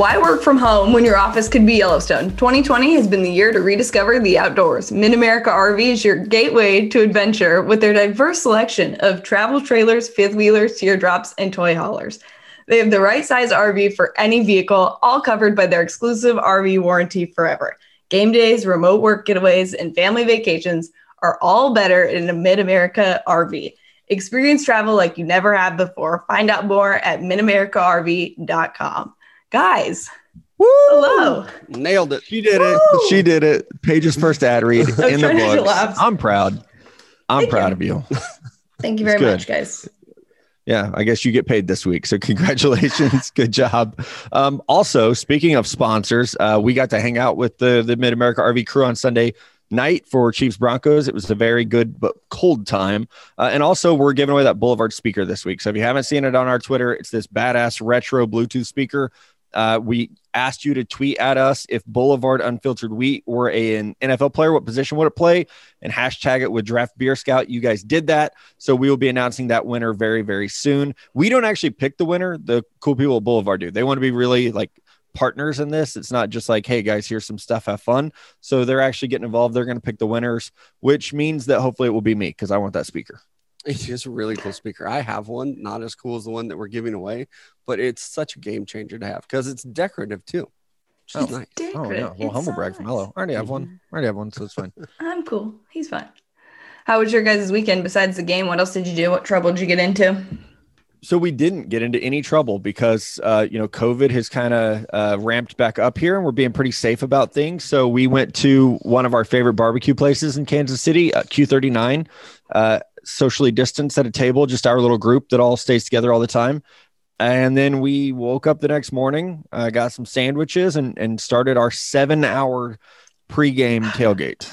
Why work from home when your office could be Yellowstone? 2020 has been the year to rediscover the outdoors. Mid America RV is your gateway to adventure with their diverse selection of travel trailers, fifth wheelers, teardrops, and toy haulers. They have the right size RV for any vehicle, all covered by their exclusive RV warranty forever. Game days, remote work getaways, and family vacations are all better in a Mid America RV. Experience travel like you never have before. Find out more at midamericarv.com. Guys, Woo! hello. Nailed it. She did it. Woo! She did it. Paige's first ad read in the trying not to books. I'm proud. I'm Thank proud you. of you. Thank you very good. much, guys. Yeah, I guess you get paid this week. So congratulations. Good job. Um, also, speaking of sponsors, uh, we got to hang out with the, the Mid America RV crew on Sunday night for Chiefs Broncos. It was a very good but cold time. Uh, and also, we're giving away that Boulevard speaker this week. So if you haven't seen it on our Twitter, it's this badass retro Bluetooth speaker. Uh, we asked you to tweet at us if Boulevard Unfiltered Wheat were a, an NFL player, what position would it play? And hashtag it with Draft Beer Scout. You guys did that. So we will be announcing that winner very, very soon. We don't actually pick the winner. The cool people at Boulevard do. They want to be really like partners in this. It's not just like, hey guys, here's some stuff, have fun. So they're actually getting involved. They're going to pick the winners, which means that hopefully it will be me because I want that speaker. It's a really cool speaker. I have one, not as cool as the one that we're giving away, but it's such a game changer to have because it's decorative too. Which is Oh. nice. Oh yeah, well humble brag from Hello. I already have one. I already have one, so it's fine. I'm cool. He's fine. How was your guys' weekend besides the game? What else did you do? What trouble did you get into? So we didn't get into any trouble because uh, you know COVID has kind of uh, ramped back up here, and we're being pretty safe about things. So we went to one of our favorite barbecue places in Kansas City, uh, Q39, uh, socially distanced at a table, just our little group that all stays together all the time. And then we woke up the next morning, uh, got some sandwiches, and and started our seven-hour pregame tailgate.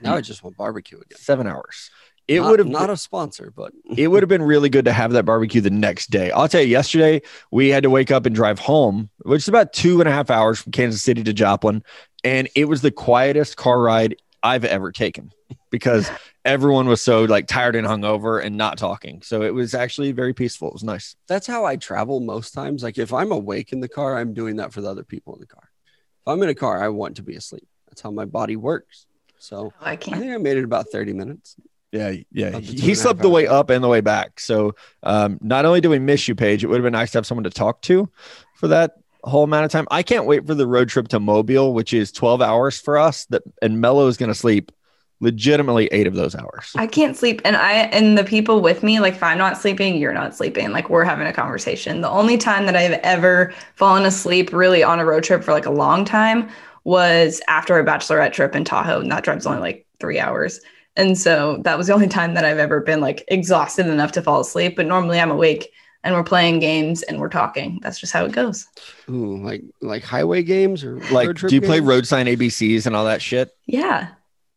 Now I just want barbecue again. Seven hours. It would have not a sponsor, but it would have been really good to have that barbecue the next day. I'll tell you, yesterday we had to wake up and drive home, which is about two and a half hours from Kansas City to Joplin. And it was the quietest car ride I've ever taken because everyone was so like tired and hungover and not talking. So it was actually very peaceful. It was nice. that's how I travel most times. Like if I'm awake in the car, I'm doing that for the other people in the car. If I'm in a car, I want to be asleep. That's how my body works. So Oh, I I can't. think I made it about 30 minutes. Yeah, yeah. He, two he and a slept the way up and the way back. So um, not only do we miss you, Paige, it would have been nice to have someone to talk to for that whole amount of time. I can't wait for the road trip to Mobile, which is 12 hours for us. That and Mello is going to sleep legitimately eight of those hours. I can't sleep. And I and the people with me, like if I'm not sleeping, you're not sleeping. Like we're having a conversation. The only time that I've ever fallen asleep really on a road trip for like a long time was after a bachelorette trip in Tahoe. And that drive's only like three hours. And so that was the only time that I've ever been like exhausted enough to fall asleep. But normally I'm awake and we're playing games and we're talking. That's just how it goes. Ooh, like like highway games or Like, do you play road sign ABCs and all that shit? Yeah.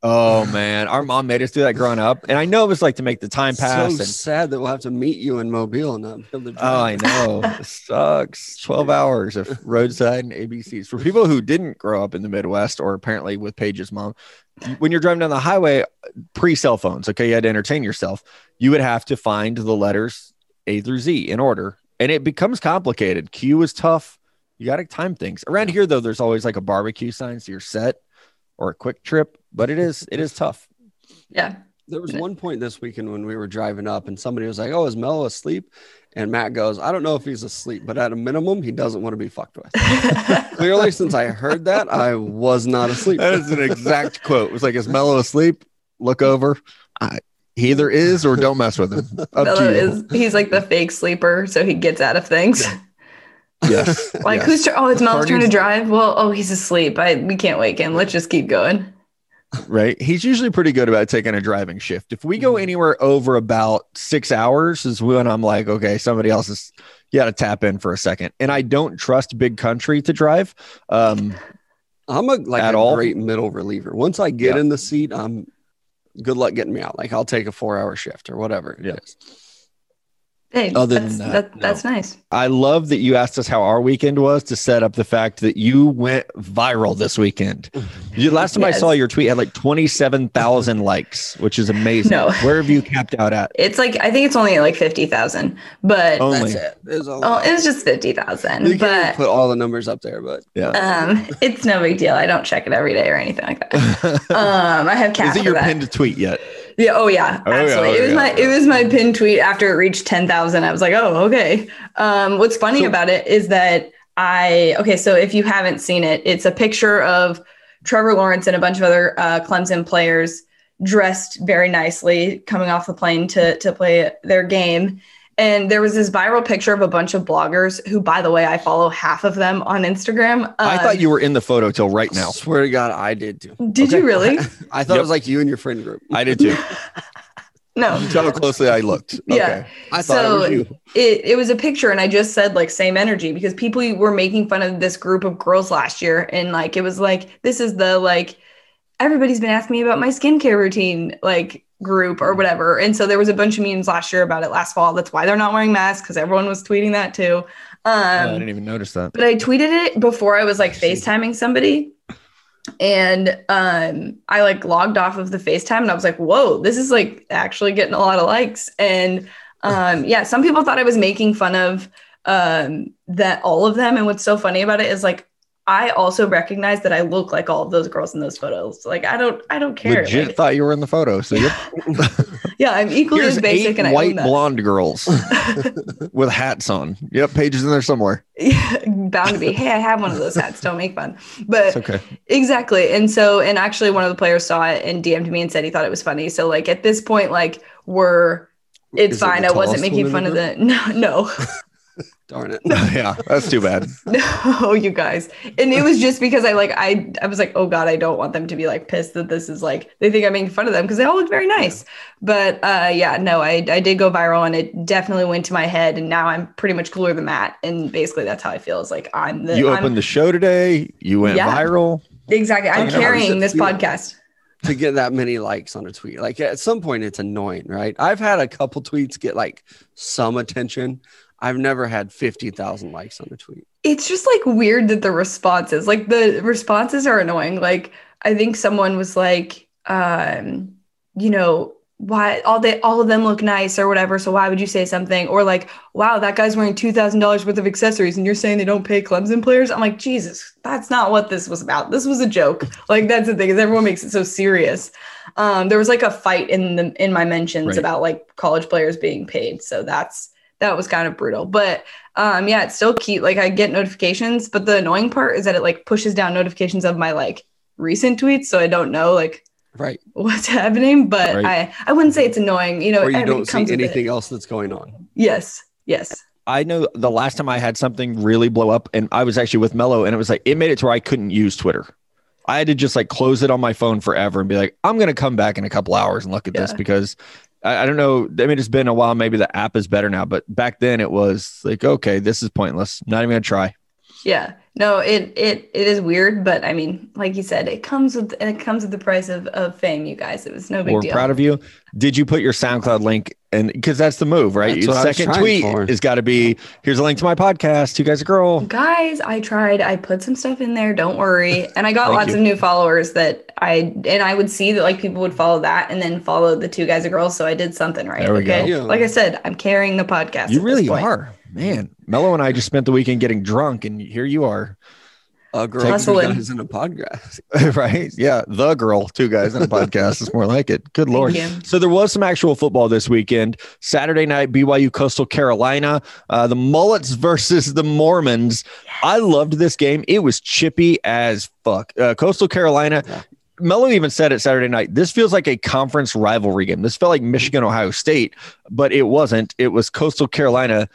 Oh man, our mom made us do that growing up, and I know it was like to make the time pass. So and sad that we'll have to meet you in Mobile and not be able to Oh, I know. It sucks. 12 hours of roadside and ABCs. For people who didn't grow up in the Midwest or apparently with Paige's mom, when you're driving down the highway, pre cell phones, okay, you had to entertain yourself. You would have to find the letters A through Z in order, and it becomes complicated. Q is tough. You got to time things. Around here, though, there's always like a barbecue sign, so you're set or a quick trip, but it is it is tough. Yeah. There was one point this weekend when we were driving up and somebody was like, Oh, is Mello asleep? And Matt goes, I don't know if he's asleep, but at a minimum, he doesn't want to be fucked with. Clearly, since I heard that, I was not asleep. That is an exact quote. It was like, "Is Mello asleep?" Look over. I, he either is or don't mess with him. Up Bello to you. is he's like the fake sleeper, so he gets out of things. yes. Like yes. who's tur- oh it's Mel's turn to drive. Well, oh he's asleep. I we can't wake him. Let's just keep going. right? He's usually pretty good about taking a driving shift. If we go Mm-hmm. anywhere over about six hours, is when I'm like, okay, somebody else is. You got to tap in for a second, and I don't trust big country to drive. Um, I'm a like At a all? great middle reliever. Once I get Yeah. in the seat, I'm good luck getting me out. Like I'll take a four hour shift or whatever it is. Yeah. Hey, Other that's, than that, that's nice. I love that you asked us how our weekend was to set up the fact that you went viral this weekend. You, last time I saw your tweet had like 27,000 likes, which is amazing. No. Where have you capped out at? It's like I think it's only like fifty thousand, but Only. That's it. It's all- oh, it was just fifty you thousand. can't put all the numbers up there, but Yeah. um, it's no big deal. I don't check it every day or anything like that. Um, I have is it your that. pinned tweet yet? Yeah. Oh yeah. Oh, yeah, Absolutely. oh, it was yeah, my yeah. it was my pinned tweet after it reached ten thousand. I was like, oh okay. Um, what's funny So- about it is that I okay. So if you haven't seen it, it's a picture of Trevor Lawrence and a bunch of other uh, Clemson players dressed very nicely coming off the plane to to play their game. And there was this viral picture of a bunch of bloggers who, by the way, I follow half of them on Instagram. I Um, thought you were in the photo till right now. I swear to God, I did too. Did you really? I thought Yep. it was like you and your friend group. I did too. No. Tell how closely I looked. Yeah. Okay. I thought it was you. it, it was a picture and i just said like same energy because people were making fun of this group of girls last year and like it was like this is the like everybody's been asking me about my skincare routine like group or whatever and so there was a bunch of memes last year about it last fall that's why they're not wearing masks because everyone was tweeting that too Oh, I um didn't even notice that. but I tweeted it before I was like FaceTiming somebody. And um, I like logged off of the FaceTime and I was like, whoa, this is like actually getting a lot of likes. And um, yeah, some people thought I was making fun of um, that all of them. And what's so funny about it is like, I also recognize that I look like all of those girls in those photos. Like, I don't, I don't care. Legit Like, thought you were in the photo. So you're yeah, I'm equally here's as basic and I white blonde girls with hats on. Yep, pages in there somewhere. bound to be. Hey, I have one of those hats. Don't make fun. But It's okay. Exactly. And so, and actually, one of the players saw it and DM'd me and said he thought it was funny. So, like, at this point, like, we're, it's Is fine. the I wasn't making fun of the, no, no, Darn it. yeah, that's too bad. no, you guys. And it was just because I, like, I, I was like, oh God, I don't want them to be like pissed that this is like, they think I'm making fun of them because they all look very nice. But, uh, yeah, no, I, I did go viral and it definitely went to my head. And now I'm pretty much cooler than Matt. And basically, that's how I feel. It's like, I'm the, You I'm, opened the show today. You went Yeah. viral. exactly. I'm How does it carrying this podcast. to get that many likes on a tweet. Like at some point, it's annoying, right? I've had a couple tweets get like some attention. I've never had 50,000 likes on a tweet. it's just like weird that the responses like the responses are annoying. Like i think someone was like um you know why all they all of them look nice or whatever so why would you say something? Or like wow that guy's wearing $2000 worth of accessories and you're saying they don't pay clemson players? I'm like jesus that's not what this was about. This was a joke. Like that's the thing is everyone makes it so serious. Um there was like a fight in the in my mentions Right. about like college players being paid so that's that was kind of brutal but um yeah it's still cute like i get notifications but the annoying part is that it like pushes down notifications of my like recent tweets so i don't know like Right. what's happening but Right. i i wouldn't say it's annoying you know Or you don't see comes with it. anything else that's going on. yes yes I know the last time I had something really blow up, and I was actually with Mello, and it was like it made it to where I couldn't use Twitter. I had to just like close it on my phone forever and be like, I'm gonna come back in a couple hours and look at this because I, I don't know. I mean, it's been a while. Maybe the app is better now, but back then it was like, okay, this is pointless. Not even gonna try. Yeah no it it it is weird but i mean like you said it comes with it comes with the price of, of fame you guys it was no big deal. We're deal proud of you. Did you put your SoundCloud link? And because that's the move, right? That's Your what I was second tweet for. has got to be here's a link to my podcast. Two guys, a girl. guys i tried i put some stuff in there don't worry and i got lots you. of new followers that i and i would see that like people would follow that and then follow the two guys a girl so i did something right There we go. okay Yeah. like i said i'm carrying the podcast You really are, man. Mello and I just spent the weekend getting drunk, and here you are. A girl two Hustling. guys in a podcast. right? Yeah, the girl, two guys in a podcast is more like it. Good lord. So there was some actual football this weekend. Saturday night, BYU Coastal Carolina, uh, the Mullets versus the Mormons. I loved this game. It was chippy as fuck. Uh, Coastal Carolina. Yeah. Mello even said it Saturday night. This feels like a conference rivalry game. This felt like Michigan Ohio State, but it wasn't. It was Coastal Carolina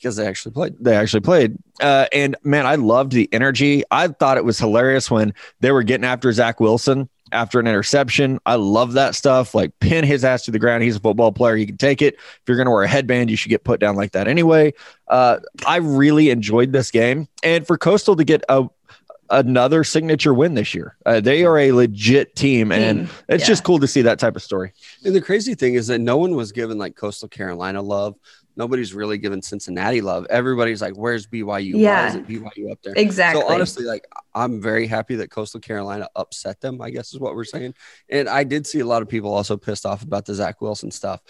Because they actually played. they actually played. Uh, and man, I loved the energy. I thought it was hilarious when they were getting after Zach Wilson after an interception. I love that stuff. Like pin his ass to the ground. He's a football player. He can take it. If you're going to wear a headband, you should get put down like that anyway. Uh, I really enjoyed this game. And for Coastal to get a another signature win this year, uh, they are a legit team, and Team, it's yeah. just cool to see that type of story. And the crazy thing is that no one was given like Coastal Carolina love nobody's really giving Cincinnati love. Everybody's like, "Where's BYU? Yeah. Why isn't BYU up there?" Exactly. So honestly, like I'm very happy that Coastal Carolina upset them. I guess is what we're saying. And I did see a lot of people also pissed off about the Zach Wilson stuff.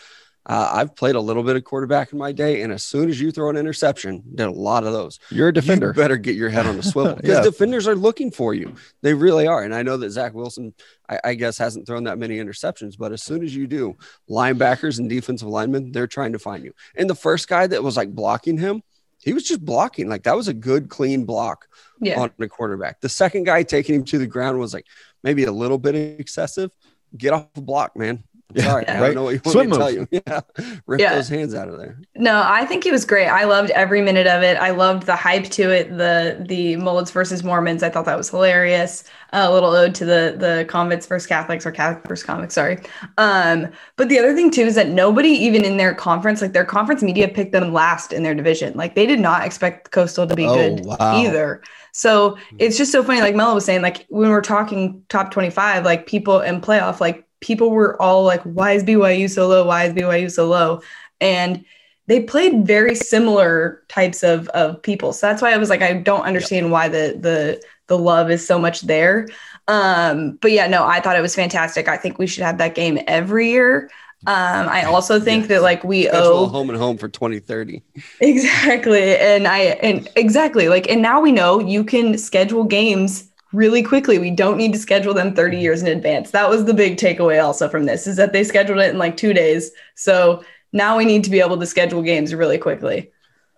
Uh, I've played a little bit of quarterback in my day, and as soon as you throw an interception, did a lot of those. You're a defender. You better get your head on the swivel because Yeah. defenders are looking for you. They really are. And I know that Zach Wilson, I, I guess, hasn't thrown that many interceptions, but as soon as you do, linebackers and defensive linemen, they're trying to find you. And the first guy that was like blocking him, he was just blocking. Like that was a good, clean block yeah. on the quarterback. The second guy taking him to the ground was like maybe a little bit excessive. Get off the block, man. I'm Yeah, I right. don't know what you want Swim me to tell you. Yeah, rip Yeah. those hands out of there. No, I think he was great. I loved every minute of it. I loved the hype to it. The the Mullets versus Mormons. I thought that was hilarious. a little ode to the the convicts versus Catholics or Catholic versus convicts. Sorry. Um, but the other thing too is that nobody even in their conference, like their conference media, picked them last in their division. Like they did not expect Coastal to be Oh, good wow. either. So it's just so funny. Like Mello was saying, like when we're talking top twenty five, like people in playoff, like people were all like, "Why is BYU so low? Why is BYU so low?" And they played very similar types of of people. So that's why I was like, I don't understand why the the the love is so much there. Um, but yeah, no, I thought it was fantastic. I think we should have that game every year. Um, I also think that like we Schedule owe home and home for 2030. Exactly. And I and exactly like and now we know you can schedule games really quickly. We don't need to schedule them 30 mm-hmm. years in advance. That was the big takeaway also from this is that they scheduled it in like 2 days. So now we need to be able to schedule games really quickly.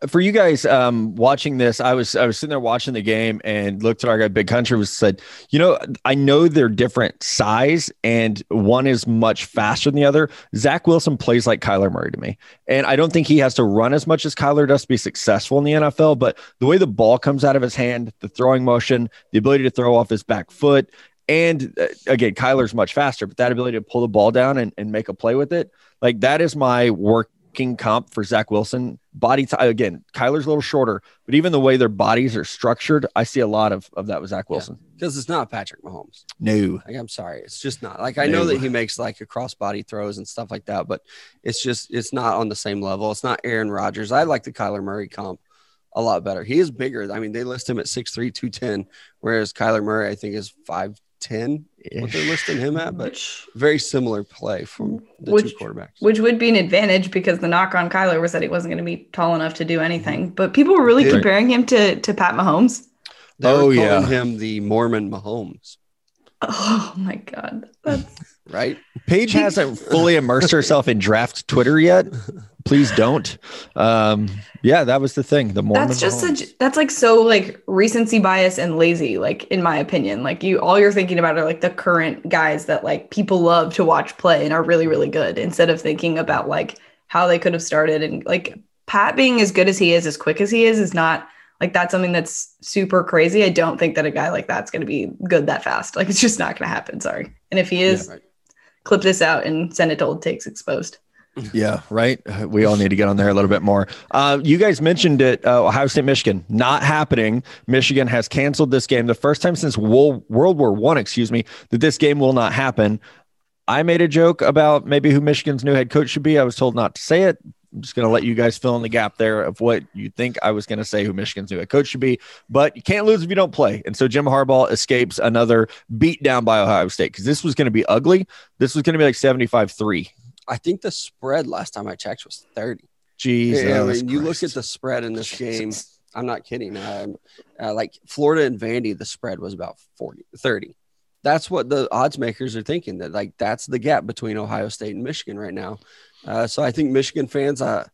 For you guys um, watching this, I was I was sitting there watching the game and looked at our guy Big Country was said, you know, I know they're different size and one is much faster than the other. Zach Wilson plays like Kyler Murray to me, and I don't think he has to run as much as Kyler does to be successful in the NFL. But the way the ball comes out of his hand, the throwing motion, the ability to throw off his back foot. And uh, again, Kyler's much faster, but that ability to pull the ball down and, and make a play with it, like that is my working comp for Zach Wilson. Body type again, Kyler's a little shorter, but even the way their bodies are structured, I see a lot of, of that with Zach Wilson. Because it's not Patrick Mahomes. No. Like, I'm sorry. It's just not. Like, I know that he makes like a crossbody throws and stuff like that, but it's just, it's not on the same level. It's not Aaron Rodgers. I like the Kyler Murray comp a lot better. He is bigger. I mean, they list him at 6'3, 210, whereas Kyler Murray, I think, is 5'10, what they're listing him at, but Which very similar play from the Which- two quarterbacks. which would be an advantage because the knock on Kyler was that he wasn't going to be tall enough to do anything. Mm-hmm. But people were really Right. comparing him to to Pat Mahomes. They were Oh, calling yeah. him the Mormon Mahomes, Oh my god. That's right? Paige hasn't fully immersed herself in draft Twitter yet. Please don't. Um, yeah, that was the thing. The Mormon that's just such that's like so like recency bias and lazy like in my opinion like you all you're thinking about are like the current guys that like people love to watch play and are really really good instead of thinking about like how they could have started and like pat being as good as he is as quick as he is is not like that's something that's super crazy i don't think that a guy like that's going to be good that fast like it's just not going to happen sorry and if he is Yeah, right. clip this out and send it to old takes exposed Yeah, right. We all need to get on there a little bit more. Uh, you guys mentioned it. Uh, Ohio State, Michigan, not happening. Michigan has canceled this game. The first time since World, World War One, excuse me, that this game will not happen. I made a joke about maybe who Michigan's new head coach should be. I was told not to say it. I'm just going to let you guys fill in the gap there of what you think I was going to say who Michigan's new head coach should be. But you can't lose if you don't play. And so Jim Harbaugh escapes another beat down by Ohio State because this was going to be ugly. This was going to be like 75 3. I think the spread last time I checked was 30. Jesus. Yeah, I mean, you look at the spread in this game. I'm not kidding. Um, uh, like Florida and Vandy, the spread was about 40, 30. That's what the odds makers are thinking that like that's the gap between Ohio State and Michigan right now. Uh, so I think Michigan fans, uh,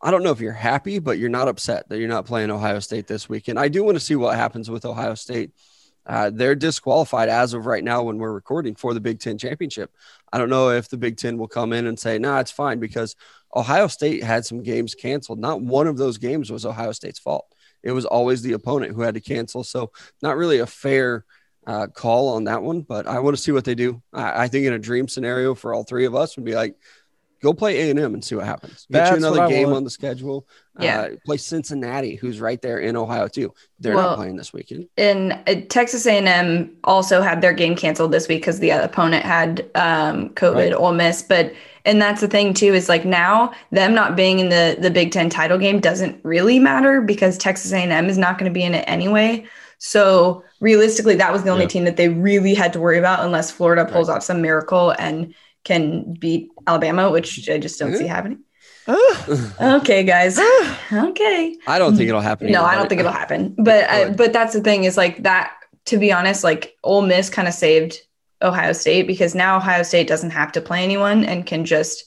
I don't know if you're happy, but you're not upset that you're not playing Ohio State this weekend. I do want to see what happens with Ohio State. Uh, they're disqualified as of right now when we're recording for the Big Ten championship. I don't know if the Big Ten will come in and say, nah, it's fine because Ohio State had some games canceled. Not one of those games was Ohio State's fault. It was always the opponent who had to cancel. So, not really a fair uh, call on that one, but I want to see what they do. I, I think in a dream scenario for all three of us would be like, go play A and M and see what happens. Get That's you another game want. on the schedule. Yeah. Uh, play Cincinnati, who's right there in Ohio too. They're Well- not playing this weekend. And uh, Texas A&M also had their game canceled this week because the opponent had um, COVID, Right. Ole Miss. But and that's the thing too is like now them not being in the the Big Ten title game doesn't really matter because Texas A&M is not going to be in it anyway. So realistically, that was the only Yeah. team that they really had to worry about unless Florida pulls off some miracle and can beat Alabama, which I just don't see happening. Okay, guys. okay. I don't think it'll happen. No, either, I don't think it'll happen. But I, but that's the thing is like that. To be honest, like Ole Miss kind of saved Ohio State because now Ohio State doesn't have to play anyone and can just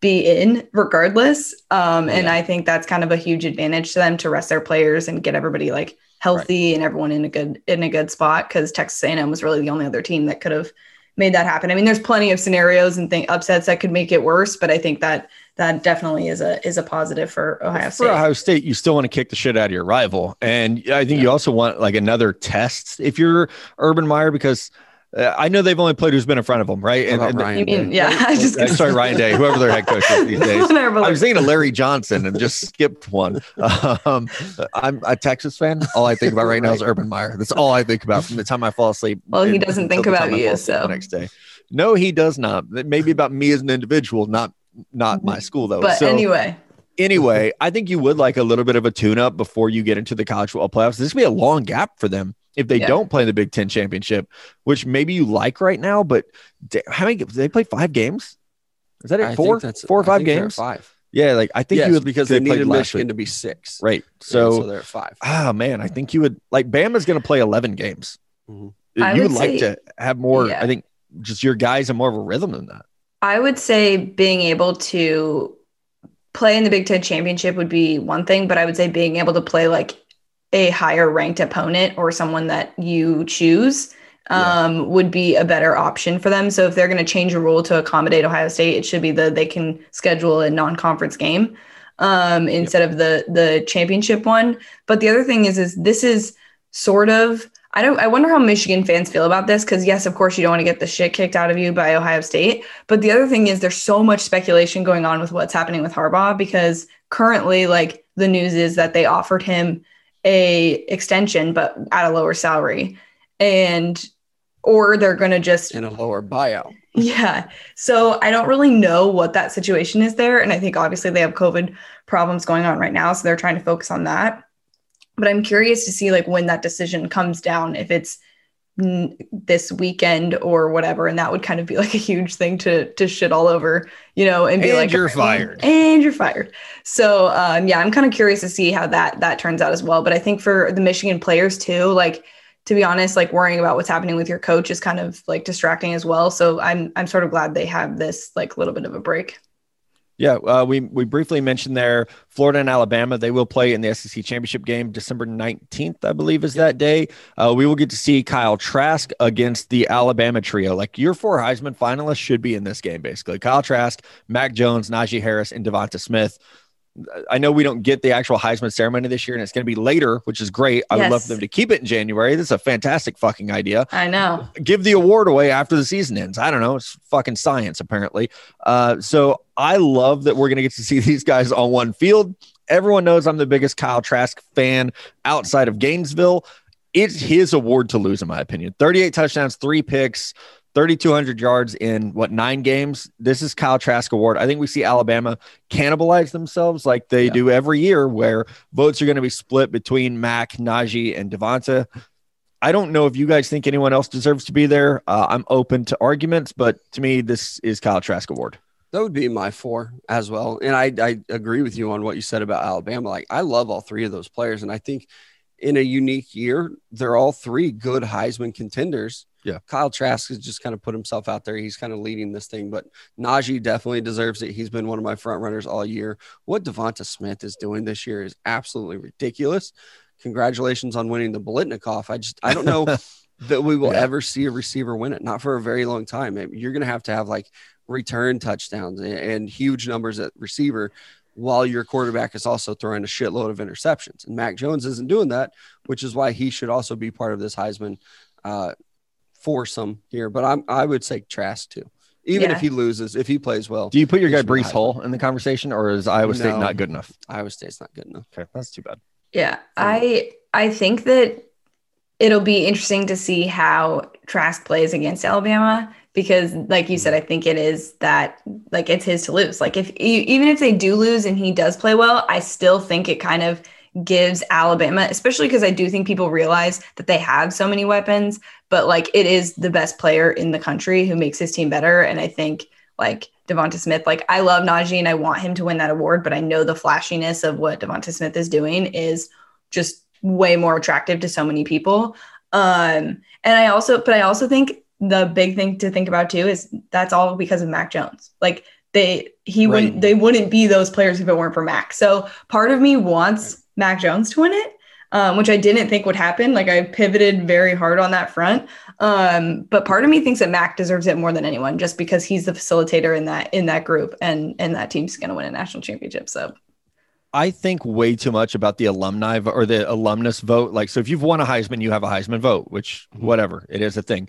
be in regardless. Um, and Yeah. I think that's kind of a huge advantage to them to rest their players and get everybody like healthy and everyone in a good in a good spot because Texas A&M was really the only other team that could have made that happen. I mean, there's plenty of scenarios and think upsets that could make it worse, but I think that that definitely is a is a positive for Ohio State. for Ohio State, you still want to kick the shit out of your rival, and I think you also want like another test if you're Urban Meyer because uh, I know they've only played who's been in front of them, right? How about and, Ryan You mean, Day? yeah, I just Uh, sorry, Ryan Day, whoever their head coach is these days. I was thinking of Larry Johnson and just skipped one. Um, I'm a Texas fan. All I think about right now is Urban Meyer. That's all I think about from the time I fall asleep. Well, he doesn't think about you, so. the next day. No, he does not. Maybe about me as an individual, not not my school though. But So- anyway, anyway, I think you would like a little bit of a tune up before you get into the college football playoffs. This would be a long gap for them if they Yeah. don't play in the Big Ten championship, which maybe you like right now. But how many? They play five games. Is that I it? think Four, that's- four or I five think games? Five. Yeah, like I think yes, you would because they they played needed Michigan week. to be six. right. So, So, so they're at five. ah man, I think you would like Bama's going to play eleven games. Mhm. I You would would like say- to have more. yeah. I think just your guys have more of a rhythm than that. I would say being able to play in the Big Ten championship would be one thing, but I would say being able to play like a higher ranked opponent or someone that you choose um, would be a better option for them. So if they're going to change a rule to accommodate Ohio State, it should be that they can schedule a non-conference game um, instead of the the championship one. But the other thing is, is this is sort of I don't I wonder how Michigan fans feel about this because yes, of course you don't want to get the shit kicked out of you by Ohio State, but the other thing is there's so much speculation going on with what's happening with Harbaugh because currently like the news is that they offered him a extension but at a lower salary and or they're going to just in a lower buyout. yeah. So I don't really know what that situation is there. And I think obviously they have COVID problems going on right now. So they're trying to focus on that. But I'm curious to see like when that decision comes down, if it's this weekend or whatever. And that would kind of be like a huge thing to to shit all over, you know, and be And like you're fired. And you're fired. So um yeah, I'm kind of curious to see how that that turns out as well. But I think for the Michigan players too, like to be honest, like worrying about what's happening with your coach is kind of like distracting as well. So I'm I'm sort of glad they have this like little bit of a break. Yeah, uh, we we briefly mentioned there Florida and Alabama. They will play in the SEC championship game December nineteenth, I believe, is that day. Uh, we will get to see Kyle Trask against the Alabama trio. Like your four Heisman finalists should be in this game, basically. Kyle Trask, Mac Jones, Najee Harris, and Devonta Smith. I know we don't get the actual Heisman ceremony this year, and it's going to be later, which is great. I would love for them to keep it in January. This is a fantastic fucking idea I know. give the award away after the season ends. I don't know. It's fucking science, apparently. Uh, so I love that we're going to get to see these guys on one field. Everyone knows I'm the biggest Kyle Trask fan outside of Gainesville. It's his award to lose, in my opinion. 38 touchdowns, three picks, 3,200 yards in what nine games. This is Kyle Trask award. I think we see Alabama cannibalize themselves like they Yeah. do every year, where votes are going to be split between Mac, Najee, and Devonta. I don't know if you guys think anyone else deserves to be there. Uh, I'm open to arguments, but to me, this is Kyle Trask award. That would be my four as well. And I, I agree with you on what you said about Alabama. Like I love all three of those players. And I think in a unique year, they're all three good Heisman contenders. Yeah. Kyle Trask has just kind of put himself out there. He's kind of leading this thing, but Najee definitely deserves it. He's been one of my front runners all year. What Devonta Smith is doing this year is absolutely ridiculous. Congratulations on winning the Biletnikoff. I just, I don't know that we will Yeah. ever see a receiver win it, not for a very long time. You're going to have to have like return touchdowns and, and huge numbers at receiver while your quarterback is also throwing a shitload of interceptions. And Mac Jones isn't doing that, which is why he should also be part of this Heisman uh, foursome here. But I'm, I would say Trask too. Even Yeah. if he loses, if he plays well, Do you put your guy should be Breece Heisman. Hall in the conversation, or is Iowa State not good enough? Iowa State's not good enough. Okay, that's too bad. Yeah, um, I I think that it'll be interesting to see how Trask plays against Alabama because, like you said, I think it is that like it's his to lose. Like if even if they do lose and he does play well, I still think it kind of gives Alabama, especially because I do think people realize that they have so many weapons, but like it is the best player in the country who makes his team better, and I think like Devonta Smith. Like I love Najee and I want him to win that award, but I know the flashiness of what Devonta Smith is doing is just way more attractive to so many people. Um, and I also, but I also think the big thing to think about too is that's all because of Mac Jones. Like they, he Right. wouldn't, they wouldn't be those players if it weren't for Mac. So part of me wants Mac Jones to win it. Um, which I didn't think would happen. Like I pivoted very hard on that front. Um, but part of me thinks that Mac deserves it more than anyone, just because he's the facilitator in that in that group, and and that team's going to win a national championship. So I think way too much about the alumni vo- or the alumnus vote. Like, so if you've won a Heisman, you have a Heisman vote, which Mhm. whatever it is a thing.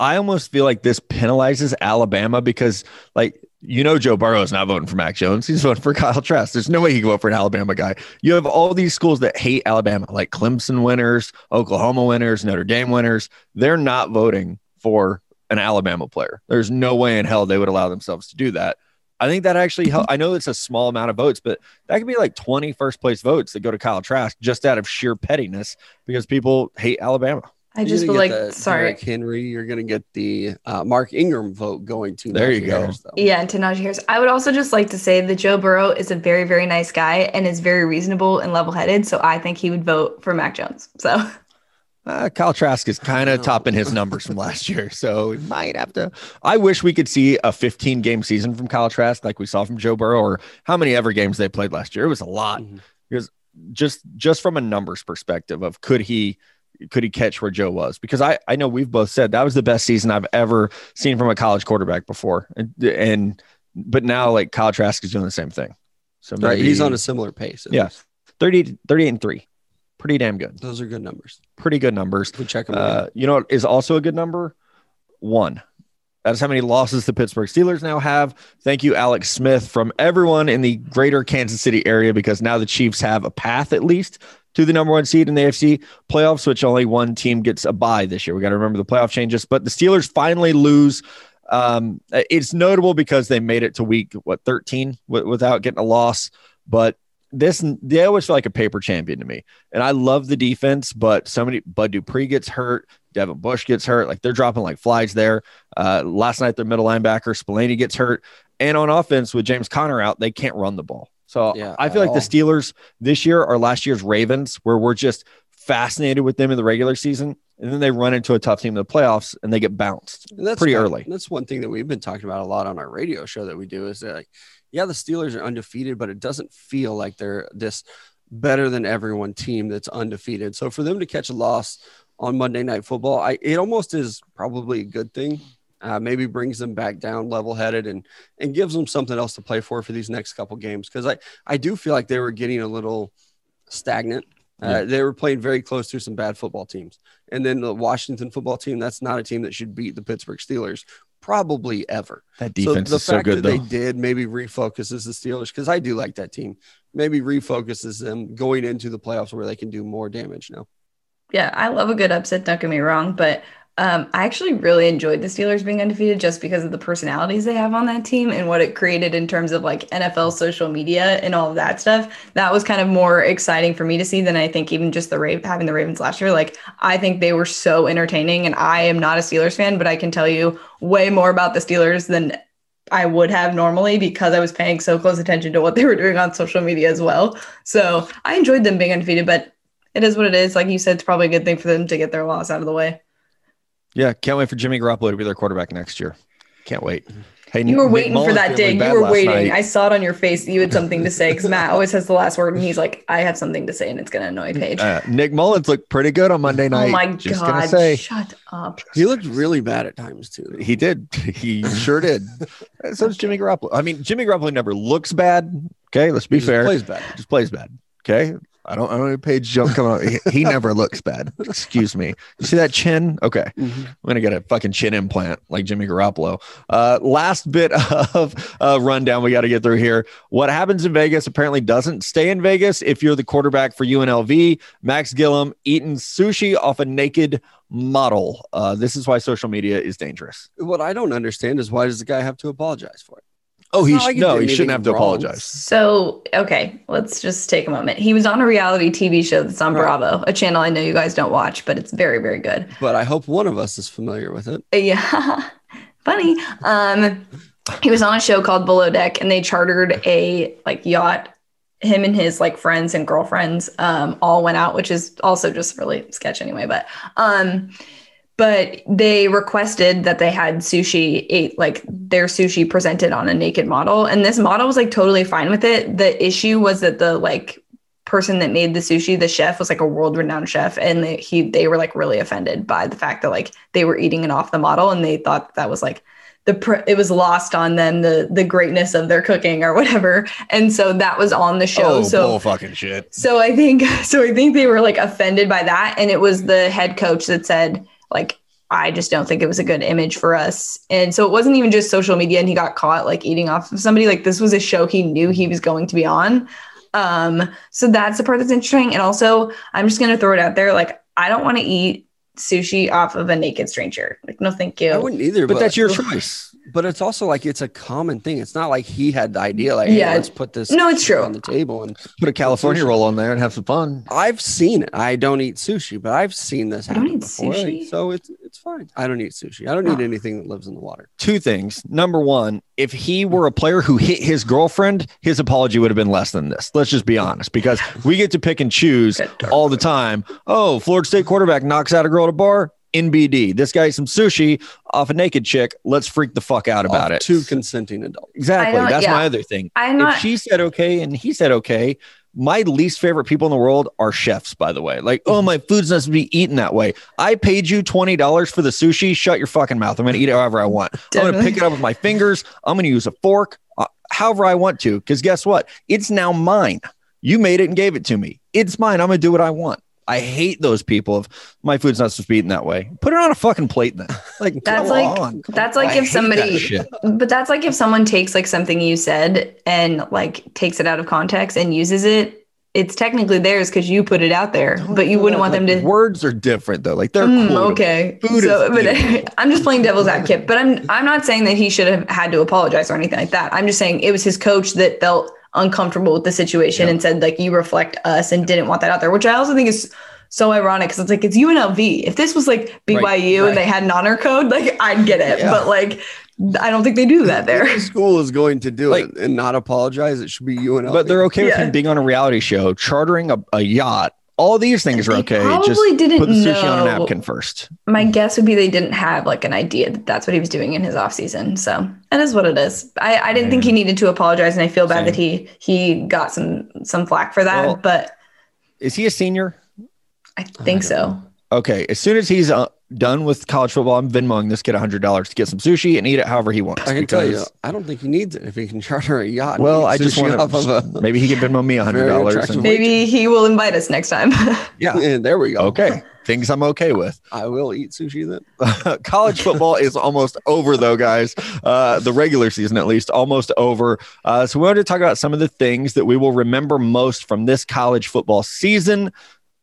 I almost feel like this penalizes Alabama because, like, you know, Joe Burrow is not voting for Mac Jones. He's voting for Kyle Trask. There's no way he can vote for an Alabama guy. You have all these schools that hate Alabama, like Clemson winners, Oklahoma winners, Notre Dame winners. They're not voting for an Alabama player. There's no way in hell they would allow themselves to do that. I think that actually help. I know it's a small amount of votes, but that could be like 20 first place votes that go to Kyle Trask just out of sheer pettiness because people hate Alabama. I just gonna feel like the sorry. Derrick Henry. You're going to get the uh, Mark Ingram vote going to. There you go. Harris, though. Yeah, and to Najee Harris. I would also just like to say that Joe Burrow is a very, very nice guy and is very reasonable and level headed. So I think he would vote for Mac Jones. So Uh, Kyle Trask is kind of topping his numbers from last year, so we might have to. I wish we could see a 15 game season from Kyle Trask like we saw from Joe Burrow, or how many ever games they played last year. It was a lot. Mhm. Just just from a numbers perspective of could he could he catch where Joe was? Because I I know we've both said that was the best season I've ever seen from a college quarterback before, and, and but now like Kyle Trask is doing the same thing. So Right, he's on a similar pace. Yeah. least. 30, 38 and three, pretty damn good, Those are good numbers. pretty good numbers. We check them Uh, you know what is also a good number? One. That's how many losses the Pittsburgh Steelers now have. Thank you, Alex Smith, from everyone in the greater Kansas City area, because now the Chiefs have a path at least to the number one seed in the AFC playoffs, which only one team gets a bye this year. We got to remember the playoff changes, but the Steelers finally lose. Um, it's notable because they made it to week what 13 w- without getting a loss, but this they always feel like a paper champion to me. And I love the defense, but so many Bud Dupree gets hurt, Devin Bush gets hurt, like they're dropping like flies there. Uh, last night their middle linebacker Spillane gets hurt, and on offense with James Conner out, they can't run the ball. So Yeah, I feel like the. Oh. Steelers this year are last year's Ravens, where we're just fascinated with them in the regular season, and then they run into a tough team in the playoffs and they get bounced. And that's pretty kind- early. That's one thing that we've been talking about a lot on our radio show that we do is that, like, yeah, the Steelers are undefeated, but it doesn't feel like they're this better than everyone team that's undefeated. So for them to catch a loss on Monday Night Football, I it almost is probably a good thing. Uh, maybe brings them back down level headed and and gives them something else to play for for these next couple games because I I do feel like they were getting a little stagnant. Uh, Yeah. They were playing very close to some bad football teams. And then the Washington football team, that's not a team that should beat the Pittsburgh Steelers probably ever. That defense so the is so fact good that though. they did maybe refocuses the Steelers because I do like that team. Maybe refocuses them going into the playoffs where they can do more damage now. Yeah, I love a good upset. Don't get me wrong, but um, I actually really enjoyed the Steelers being undefeated just because of the personalities they have on that team and what it created in terms of like NFL social media and all of that stuff. That was kind of more exciting for me to see than I think even just the Ra- having the Ravens last year. Like I think they were so entertaining, and I am not a Steelers fan, but I can tell you way more about the Steelers than I would have normally because I was paying so close attention to what they were doing on social media as well. So I enjoyed them being undefeated, but it is what it is. Like you said, it's probably a good thing for them to get their loss out of the way. Yeah, can't wait for Jimmy Garoppolo to be their quarterback next year. Can't wait. Hey, You were Nick waiting for that did look dig. You were waiting. night. I saw it on your face that you had something to say because Matt always has the last word and he's like, I have something to say and it's going to annoy Paige. Uh, Nick Mullens looked pretty good on Monday night. oh my Just God. say Shut up. He looked really bad at times too. he did. He sure did. so does Jimmy Garoppolo. I mean, Jimmy Garoppolo never looks bad. Okay, let's be He just fair. plays bad. Just plays bad. Okay, I don't. I don't need jump coming out. He, he never looks bad. Excuse me. You see that chin? Okay, Mhm. I'm gonna get a fucking chin implant like Jimmy Garoppolo. Uh, last bit of uh, rundown we got to get through here. What happens in Vegas apparently doesn't stay in Vegas. If you're the quarterback for UNLV, Max Gilliam eating sushi off a naked model. Uh, this is why social media is dangerous. What I don't understand is why does the guy have to apologize for it? Oh, he not sh- like no, he shouldn't have to wrong. apologize. So, okay, let's just take a moment. He was on a reality TV show that's on Right. Bravo, a channel I know you guys don't watch, but it's very, very good. But I hope one of us is familiar with it. Yeah, funny. Um, he was on a show called Below Deck, and they chartered a like yacht. Him and his like friends and girlfriends um, all went out, which is also just really sketch anyway. But um, but they requested that they had sushi ate like their sushi presented on a naked model, and this model was like totally fine with it. The issue was that the like person that made the sushi, the chef was like a world renowned chef, and they, he they were like really offended by the fact that like they were eating it off the model, and they thought that was like the pr- it was lost on them the the greatness of their cooking or whatever, and so that was on the show. Oh, so fucking shit. so I think so I think they were like offended by that and it was the head coach that said like I just don't think it was a good image for us. And so it wasn't even just social media and he got caught like eating off of somebody like this was a show he knew he was going to be on. Um so that's the part that's interesting and also I'm just going to throw it out there like I don't want to eat sushi off of a naked stranger. Like no thank you. I wouldn't either. But that's your choice. But it's also like it's a common thing. It's not like he had the idea, like, Yeah. hey, let's put this No, it's true. on the table. And Put a California roll on there and have some fun. I've seen it. I don't eat sushi, but I've seen this You don't happen eat before. sushi? so it's it's fine. I don't eat sushi. I don't eat Oh. anything that lives in the water. two things. Number one, if he were a player who hit his girlfriend, his apology would have been less than this. Let's just be honest, because we get to pick and choose all the time. Oh, Florida State quarterback knocks out a girl at a bar. NBD. This guy some sushi off a naked chick. Let's freak the fuck out about Off it. Two consenting adults. exactly. That's yeah. my other thing. I'm if not she said okay and he said okay, my least favorite people in the world are chefs, by the way. Like, oh, my food's not to be eaten that way. I paid you $20 for the sushi. Shut your fucking mouth. I'm going to eat it however I want. I'm going to pick it up with my fingers. I'm going to use a fork, uh, however I want to. Because guess what? It's now mine. You made it and gave it to me. It's mine. I'm going to do what I want. I hate those people of my food's not supposed to be eaten that way. Put it on a fucking plate then. Like That's come like- on. that's like I if hate that somebody. But that's like if someone takes like something you said and like takes it out of context and uses it, it's technically theirs because you put it out there. But you wouldn't want them to. Words are different though. Like they're Mm, okay. Food so, is but I'm just playing devil's advocate. But I'm I'm not saying that he should have had to apologize or anything like that. I'm just saying it was his coach that felt uncomfortable with the situation Yeah. and said like you reflect us and didn't want that out there, which I also think is so ironic because it's like it's UNLV. If this was like BYU Right, and they had an honor code, like I'd get it. Yeah. But like I don't think they do that there. If the school is going to do Like- it and not apologize. It should be UNLV. But they're okay with Yeah. him being on a reality show, chartering a, a yacht. All these things are okay. probably Just didn't put the sushi on a know. napkin first. my guess would be they didn't have like an idea that that's what he was doing in his off season. So that is what it is. I, I didn't think he needed to apologize, and I feel bad Same. that he he got some some flack for that. Well, but Is he a senior? I think so. Okay. As soon as he's uh, done with college football, I'm Venmoing this kid $100 to get some sushi and eat it however he wants. I can tell you, I don't think he needs it if he can charter a yacht. Well, I just want off of a. Maybe he can Venmo me Very $100. attractive And. Maybe he will invite us next time. yeah. Yeah, there we go. Okay. Things I'm okay with. I will eat sushi then. college football is almost over though guys uh, the regular season at least almost over uh, so we wanted to talk about some of the things that we will remember most from this college football season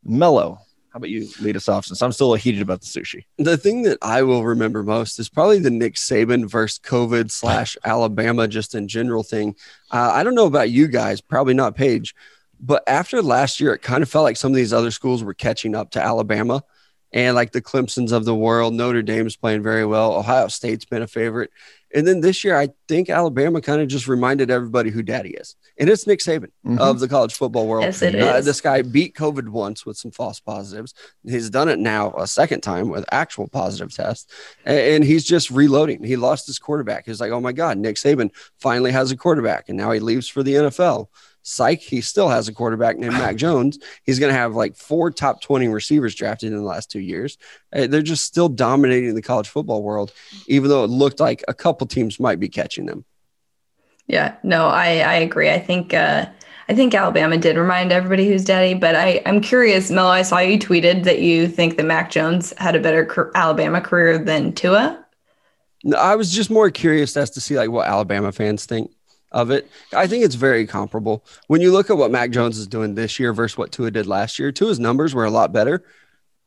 mello how about you lead us off since i'm still heated about the sushi The thing that I will remember most is probably the Nick Saban versus COVID slash Alabama, just in general thing. Uh, I don't know about you guys, probably not Paige, but after last year, it kind of felt like some of these other schools were catching up to Alabama and like the Clemsons of the world. Notre Dame's playing very well. Ohio State's been a favorite. And then this year, I think Alabama kind of just reminded everybody who daddy is. And it's Nick Saban Mhm. of the college football world. yes, it Uh, is. this guy beat COVID once with some false positives. He's done it now a second time with actual positive tests, a- and he's just reloading. He lost his quarterback. He's like, oh my God, Nick Saban finally has a quarterback, and now he leaves for the NFL. Psych, he still has a quarterback named Mac Jones. He's going to have like four top 20 receivers drafted in the last two years. Uh, They're just still dominating the college football world, even though it looked like a couple teams might be catching them. Yeah, no, I I agree. I think uh I think Alabama did remind everybody who's daddy, but I, I'm curious, Mel. I saw you tweeted that you think that Mac Jones had a better Alabama career than Tua. No, I was just more curious as to see like what Alabama fans think of it. I think it's very comparable. When you look at what Mac Jones is doing this year versus what Tua did last year, Tua's numbers were a lot better.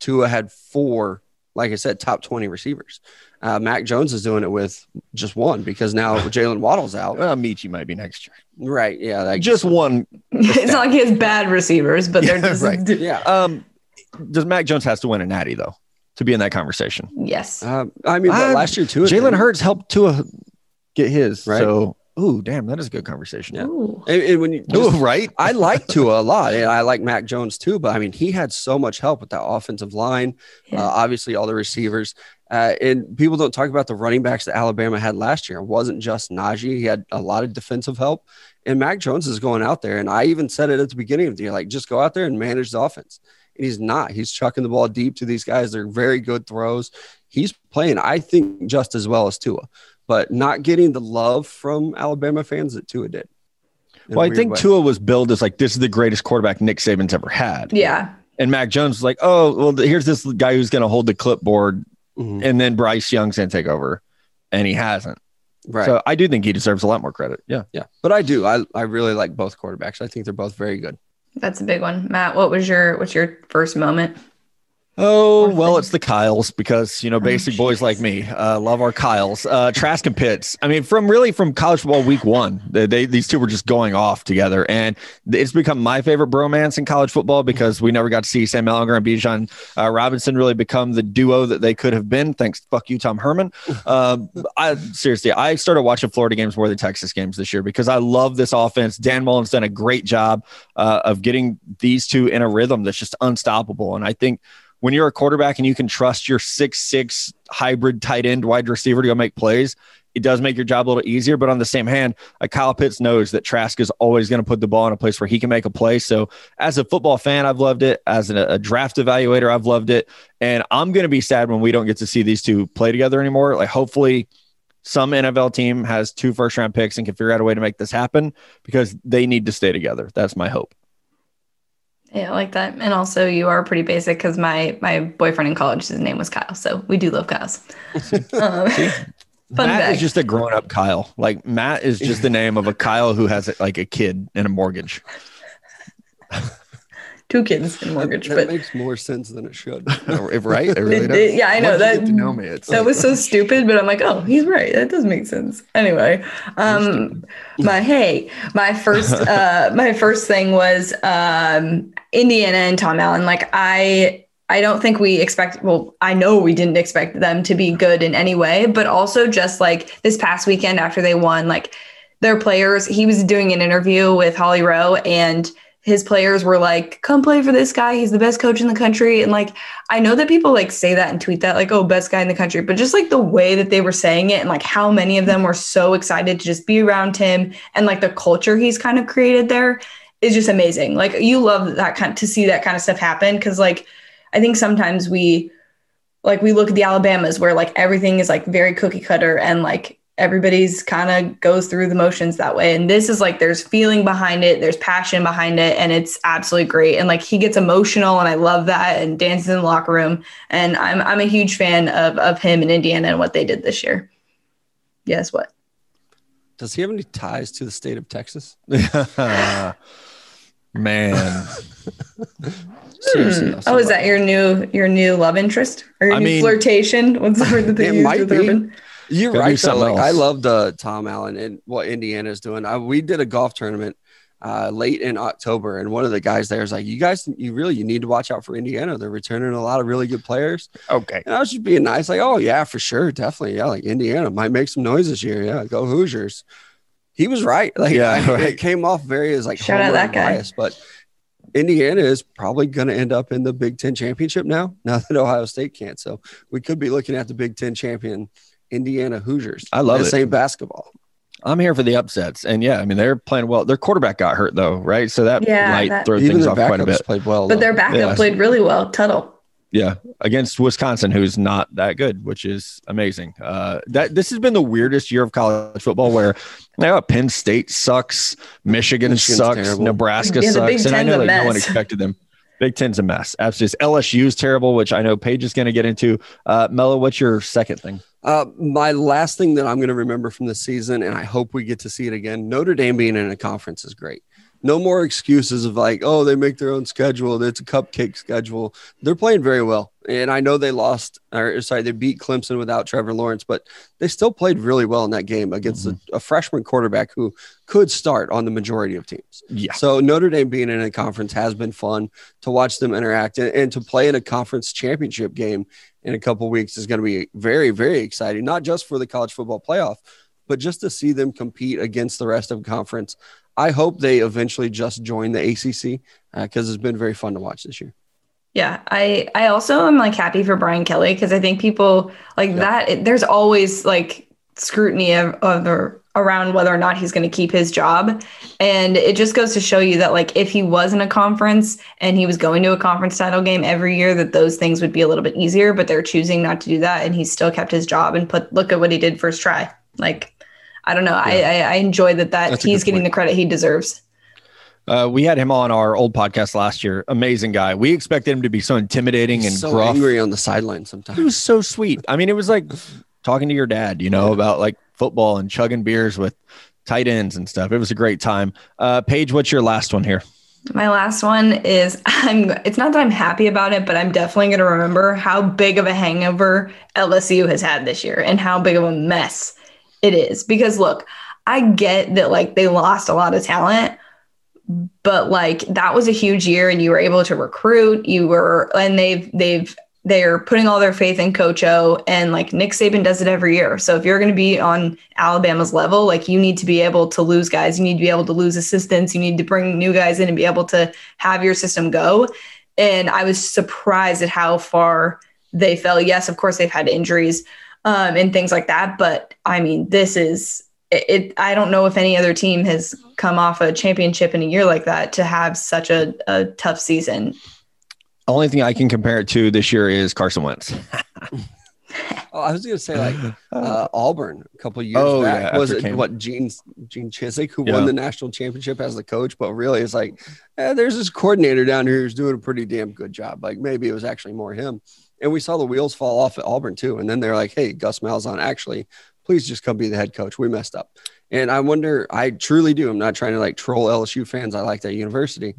Tua had four, like I said, top 20 receivers. Uh, Mac Jones is doing it with just one because now Jaylen Waddle's out. Well, Michi might be next year. Right. Yeah. Like, Just one. it's not like he has bad receivers, but they're just right. yeah. Um, does Mac Jones has to win a natty though to be in that conversation? yes. Uh, I mean, but last year too. Jalen Hurts helped Tua get his. Right. So, ooh, damn, that is a good conversation. Yeah. And, and when you Ooh, right? I like Tua a lot, and I like Mac Jones too. But I mean, he had so much help with that offensive line. Yeah. Uh, obviously, all the receivers, uh, and people don't talk about the running backs that Alabama had last year. It wasn't just Najee; he had a lot of defensive help. And Mac Jones is going out there, and I even said it at the beginning of the year, like just go out there and manage the offense. And he's not. He's chucking the ball deep to these guys. They're very good throws. He's playing, I think, just as well as Tua, but not getting the love from Alabama fans that Tua did. Well, I think way. Tua was billed as like this is the greatest quarterback Nick Saban's ever had. Yeah. And Mac Jones was like, oh, well, here's this guy who's going to hold the clipboard, Mhm. and then Bryce Young's going to take over, and he hasn't. Right. So I do think he deserves a lot more credit. Yeah. Yeah, but I do. I, I really like both quarterbacks. I think they're both very good. That's a big one. Matt, what was your what's your first moment? Oh, well, it's the Kyles because, you know, basic boys like me uh, love our Kyles. Uh, Trask and Pitts. I mean, from really from college football week one, they, they, these two were just going off together. And it's become my favorite bromance in college football because we never got to see Sam Ehlinger and Bijan uh, Robinson really become the duo that they could have been. Thanks, fuck you, Tom Herman. Um, I seriously, I started watching Florida games more than Texas games this year because I love this offense. Dan Mullen's done a great job uh, of getting these two in a rhythm that's just unstoppable. And I think when you're a quarterback and you can trust your six six hybrid tight end wide receiver to go make plays, it does make your job a little easier. But on the same hand, like Kyle Pitts knows that Trask is always going to put the ball in a place where he can make a play. So as a football fan, I've loved it. As a draft evaluator, I've loved it. And I'm going to be sad when we don't get to see these two play together anymore. Like hopefully some NFL team has two first round picks and can figure out a way to make this happen because they need to stay together. That's my hope. Yeah, I like that. And also you are pretty basic because my my boyfriend in college, his name was Kyle. So we do love Kyle's. Um, Fun Matt fact. is just a grown up Kyle. Like Matt is just the name of a Kyle who has like a kid and a mortgage. Two kids and mortgage, that but makes more sense than it should. right? It really It- does. yeah, I know Once you that. get to know me, it's That like- was so stupid, but I'm like, oh, he's right. That does make sense. Anyway, um, my hey, my first, uh, my first thing was um, Indiana and Tom Allen. Like I, I don't think we expect. Well, I know we didn't expect them to be good in any way, but also just like this past weekend after they won, like their players. He was doing an interview with Holly Rowe and. His players were like, "Come play for this guy. He's the best coach in the country." And like, I know that people like say that and tweet that, like, oh, best guy in the country, but just like the way that they were saying it and like how many of them were so excited to just be around him and like the culture he's kind of created there is just amazing. Like, you love that kind to see that kind of stuff happen because, like, I think sometimes we like we look at the Alabamas where like everything is like very cookie cutter and like everybody's kind of goes through the motions that way. And this is like there's feeling behind it, there's passion behind it, and it's absolutely great. And like he gets emotional, and I love that, and dances in the locker room. And I'm I'm a huge fan of of him in Indiana and what they did this year. Yes, what? Does he have any ties to the state of Texas? Man, Seriously. Hmm. Oh, is that your new your new love interest or your I new mean- flirtation? What's the word that they It use might with be. Urban? You're Gotta right. Though. Like I love loved uh, Tom Allen and what Indiana's doing. I, we did a golf tournament uh, late in October, and one of the guys there is like, "You guys, you really you need to watch out for Indiana. They're returning a lot of really good players." okay. And I was just being nice, like, "Oh yeah, for sure, definitely, yeah. Like Indiana might make some noise this year. Yeah, go Hoosiers." He was right. Like, Yeah, right. it came off very as like Shout out that guy. bias, but Indiana is probably going to end up in the Big Ten championship now. Now that Ohio State can't, so we could be looking at the Big Ten champion Indiana Hoosiers. I love the it. same basketball. I'm here for the upsets, and yeah, I mean they're playing well. Their quarterback got hurt though, right? So that Yeah, might that- throw things off quite a bit. played well. But though. their backup Yeah. played really well. Tuttle. Yeah, against Wisconsin, who's not that good, which is amazing. Uh, that this has been the weirdest year of college football, where you know, Penn State sucks, Michigan Michigan's sucks, terrible. Nebraska Yeah, sucks, and I know a that no one expected them. Big Ten's a mess. Absolutely, LSU is terrible, which I know Paige is going to get into. Uh, Mello, what's your second thing? Uh, my last thing that I'm going to remember from the season, and I hope we get to see it again. Notre Dame being in a conference is great. No more excuses of like, oh, they make their own schedule. It's a cupcake schedule. They're playing very well, and I know they lost, or sorry, they beat Clemson without Trevor Lawrence, but they still played really well in that game against mm-hmm. a, a freshman quarterback who could start on the majority of teams. Yeah, So Notre Dame being in a conference has been fun to watch them interact and, and to play in a conference championship game in a couple weeks is going to be very, very exciting, not just for the college football playoff, but just to see them compete against the rest of the conference. I hope they eventually just join the ACC because uh, it's been very fun to watch this year. Yeah, I I also am like happy for Brian Kelly because I think people like Yeah. that. It, there's always like scrutiny of, of the, around whether or not he's going to keep his job, and it just goes to show you that like if he was in a conference and he was going to a conference title game every year, that those things would be a little bit easier. But they're choosing not to do that, and he still kept his job and put look at what he did first try. Like I don't know, I, I I enjoy that that That's he's getting the credit he deserves. Uh, we had him on our old podcast last year. Amazing guy. We expected him to be so intimidating and so gruff. angry on the sideline sometimes. He was so sweet. I mean, it was like talking to your dad, you know, Yeah. about like football and chugging beers with tight ends and stuff. It was a great time. Uh, Paige, what's your last one here? My last one is I'm it's not that I'm happy about it, but I'm definitely going to remember how big of a hangover LSU has had this year and how big of a mess it is because look, I get that like they lost a lot of talent, but like that was a huge year and you were able to recruit, you were and they've they've they're putting all their faith in Coach O and like Nick Saban does it every year. So if you're going to be on Alabama's level, like you need to be able to lose guys, you need to be able to lose assistants, you need to bring new guys in and be able to have your system go. And I was surprised at how far they fell. Yes, of course they've had injuries um, and things like that, but I mean, this is it, it. I don't know if any other team has come off a championship in a year like that to have such a, a tough season. Only thing I can compare it to this year is Carson Wentz. Oh, I was going to say like uh, Auburn a couple years Oh, back. yeah, was it Cam- what Gene Gene Chizik who Yeah. won the national championship as the coach? But really, it's like eh, there's this coordinator down here who's doing a pretty damn good job. Like maybe it was actually more him. And we saw the wheels fall off at Auburn too. And then they're like, "Hey, Gus Malzahn, actually, please just come be the head coach. We messed up." And I wonder, I truly do. I'm not trying to like troll LSU fans. I like that university.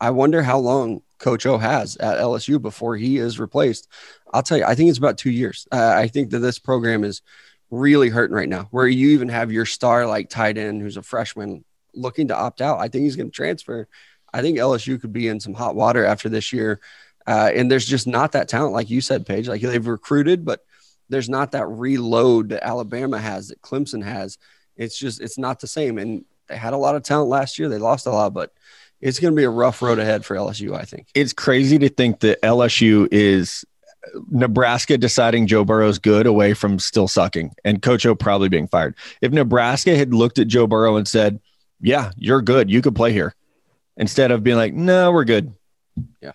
I wonder how long Coach O has at LSU before he is replaced. I'll tell you, I think it's about two years. Uh, I think that this program is really hurting right now, where you even have your star like tight end who's a freshman looking to opt out. I think he's going to transfer. I think LSU could be in some hot water after this year. Uh, and there's just not that talent, like you said, Paige. Like they've recruited, but there's not that reload that Alabama has, that Clemson has. It's just, it's not the same. And they had a lot of talent last year. They lost a lot, but it's going to be a rough road ahead for LSU, I think. It's crazy to think that LSU is Nebraska deciding Joe Burrow's good away from still sucking and Coach O probably being fired. If Nebraska had looked at Joe Burrow and said, Yeah, you're good. You could play here. Instead of being like, No, we're good. Yeah.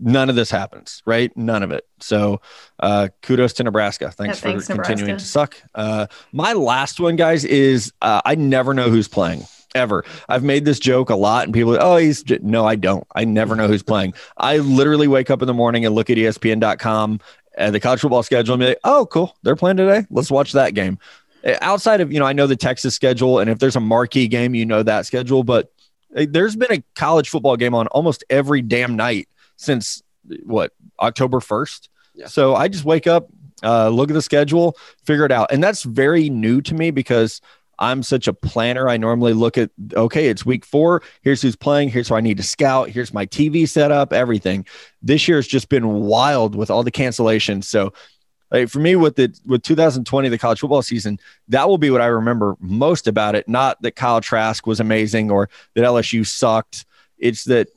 None of this happens, right? None of it. So uh, kudos to Nebraska. Thanks Yeah, for thanks, continuing Nebraska. to suck. Uh, my last one, guys, is uh, I never know who's playing ever. I've made this joke a lot, and people, oh, he's j-" no, I don't. I never know who's playing. I literally wake up in the morning and look at ESPN.com and the college football schedule and be like, oh, cool, they're playing today. Let's watch that game. Uh, Outside of you know, I know the Texas schedule, and if there's a marquee game, you know that schedule. But uh, there's been a college football game on almost every damn night since what October first. Yeah. So I just wake up, uh, look at the schedule, figure it out, and that's very new to me because I'm such a planner. I normally look at, okay, it's week four. Here's who's playing. Here's who I need to scout. Here's my TV setup, everything. This year has just been wild with all the cancellations. So, like, for me, with the with 2020, the college football season, that will be what I remember most about it. Not that Kyle Trask was amazing or that LSU sucked. It's that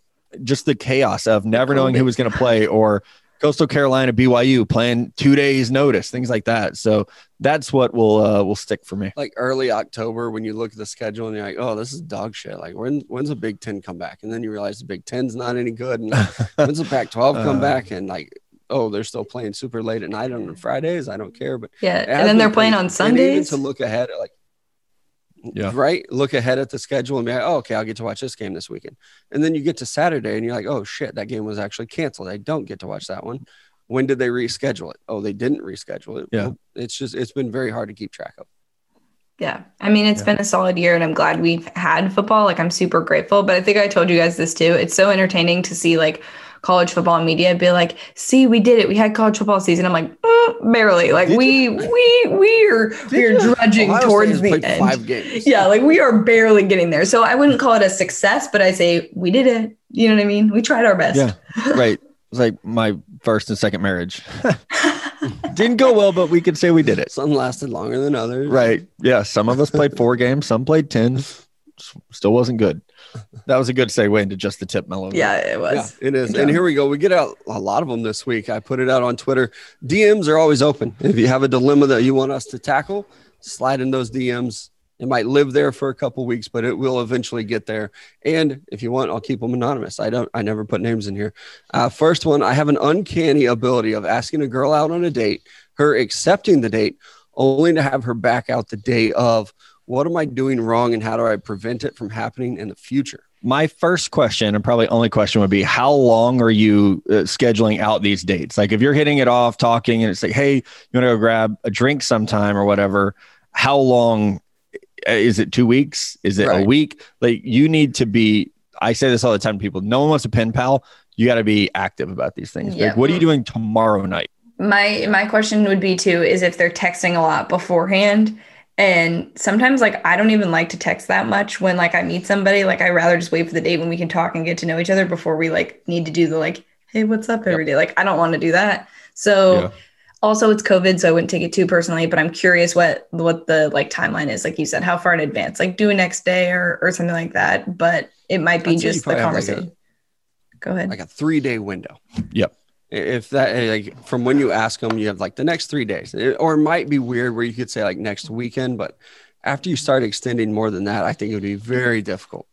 just the chaos of never knowing who was going to play or Coastal Carolina, BYU playing two days notice, things like that. So that's what will uh, will stick for me. like early October when you look at the schedule and you're like, oh, this is dog shit. Like when when's the Big Ten come back? And then you realize the Big Ten's not any good. And when's the Pac-12 come Uh. back? And like, oh, they're still playing super late at night on Fridays. I don't care, but Yeah. And then they're playing crazy. on And even Sundays. to look ahead, like Yeah. right, look ahead at the schedule and be like, oh, okay, I'll get to watch this game this weekend. And then you get to Saturday and you're like, oh shit, that game was actually canceled. I don't get to watch that one. When did they reschedule it? Oh, they didn't reschedule it. Yeah. It's just it's been very hard to keep track of. Yeah. I mean, it's Yeah. been a solid year and I'm glad we've had football. Like, I'm super grateful. But I think I told you guys this too. It's so entertaining to see like college football media be like, see, we did it. We had college football season. I'm like, "Uh, barely. Like, Did we, we, we're, we're you? drudging Ohio towards the end. five games. Yeah. Like, we are barely getting there. So I wouldn't call it a success, but I say we did it. You know what I mean? We tried our best. Yeah. right. It's like my first and second marriage. Didn't go well, but we could say we did it. Some lasted longer than others. Right. Yeah. Some of us played four games, some played 10. Still wasn't good. That was a good segue into just the tip Mello. Yeah, it was. Yeah, it is. Good And here we go. We get out a lot of them this week. I put it out on Twitter. DMs are always open. If you have a dilemma that you want us to tackle, slide in those DMs. It might live there for a couple weeks, but it will eventually get there. And if you want, I'll keep them anonymous. I don't. I never put names in here. Uh, first one, I have an uncanny ability of asking a girl out on a date, her accepting the date, only to have her back out the day of. What am I doing wrong, and how do I prevent it from happening in the future? My first question, and probably only question, would be how long are you uh, scheduling out these dates? Like if you're hitting it off, talking, and it's like, hey, you want to go grab a drink sometime or whatever, how long Uh, is it? Two weeks? Is it a week? Like you need to be, I say this all the time to people, no one wants a pen pal. You got to be active about these things. Yeah. Like, what are you doing tomorrow night? my my question would be too is if they're texting a lot beforehand and sometimes like i don't even like to text that much when like i meet somebody like i rather just wait for the date when we can talk and get to know each other before we like need to do the like hey what's up every day like i don't want to do that so Yeah. Also it's covid so i wouldn't take it too personally but i'm curious what what the like timeline is like you said how far in advance like do a next day or or something like that but it might be I'd just the probably have, like, a- conversation go ahead like a three day window. Yep. If that eh, like from when you ask them, you have like the next three days, It- or it might be weird where you could say like next weekend, but after you start extending more than that, I think it would be very difficult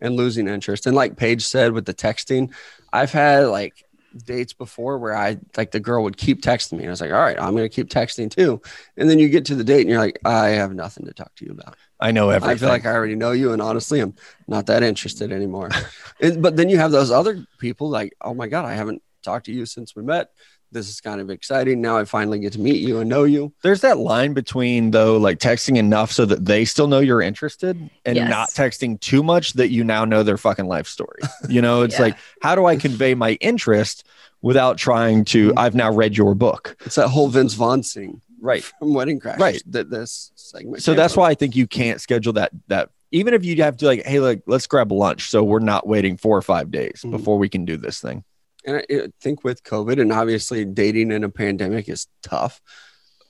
and losing interest. And like Paige said with the texting, I've had like dates before where I like the girl would keep texting me. and I was like, all right, I'm gonna keep texting too. And then you get to the date and you're like, I have nothing to talk to you about. I know everything. I feel like I already know you, and honestly, I'm not that interested anymore. And- but then you have those other people like, oh my god, I haven't talked to you since we met. This is kind of exciting. Now I finally get to meet you and know you. there's that line between though like texting enough so that they still know you're interested and Yes. not texting too much that you now know their fucking life story you know it's Yeah. like how do i convey my interest without trying to i've now read your book It's that whole Vince Vaughn scene right from Wedding Crashers. Right. That this segment. so that's from. why i think you can't schedule that that even if you have to like hey like let's grab lunch so we're not waiting four or five days Mhm. before we can do this thing And I, I think with COVID and obviously dating in a pandemic is tough.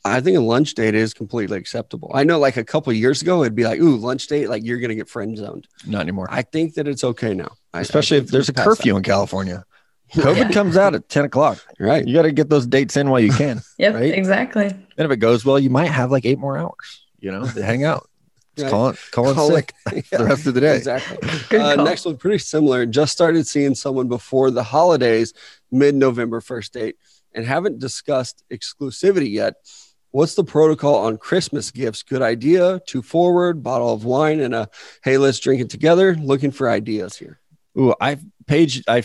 I think a lunch date is completely acceptable. I know like a couple years ago, it'd be like, ooh, lunch date, like you're going to get friend zoned. not anymore I think that it's okay now. I- I especially if there's a we've passed curfew in california covid Yeah. comes out at 10 o'clock. Right. you got to get those dates in while you can yep Right? exactly And if it goes well, you might have like eight more hours, you know, to hang out. Just Right. call it, call it Call sick it- the rest of the day. Exactly. Uh, next one, pretty similar. Just started seeing someone before the holidays, mid November first date, and haven't discussed exclusivity yet. What's the protocol on Christmas gifts? Good idea. Two forward, bottle of wine, and a hey, let's drink it together. Looking for ideas here. Ooh, I Paige, I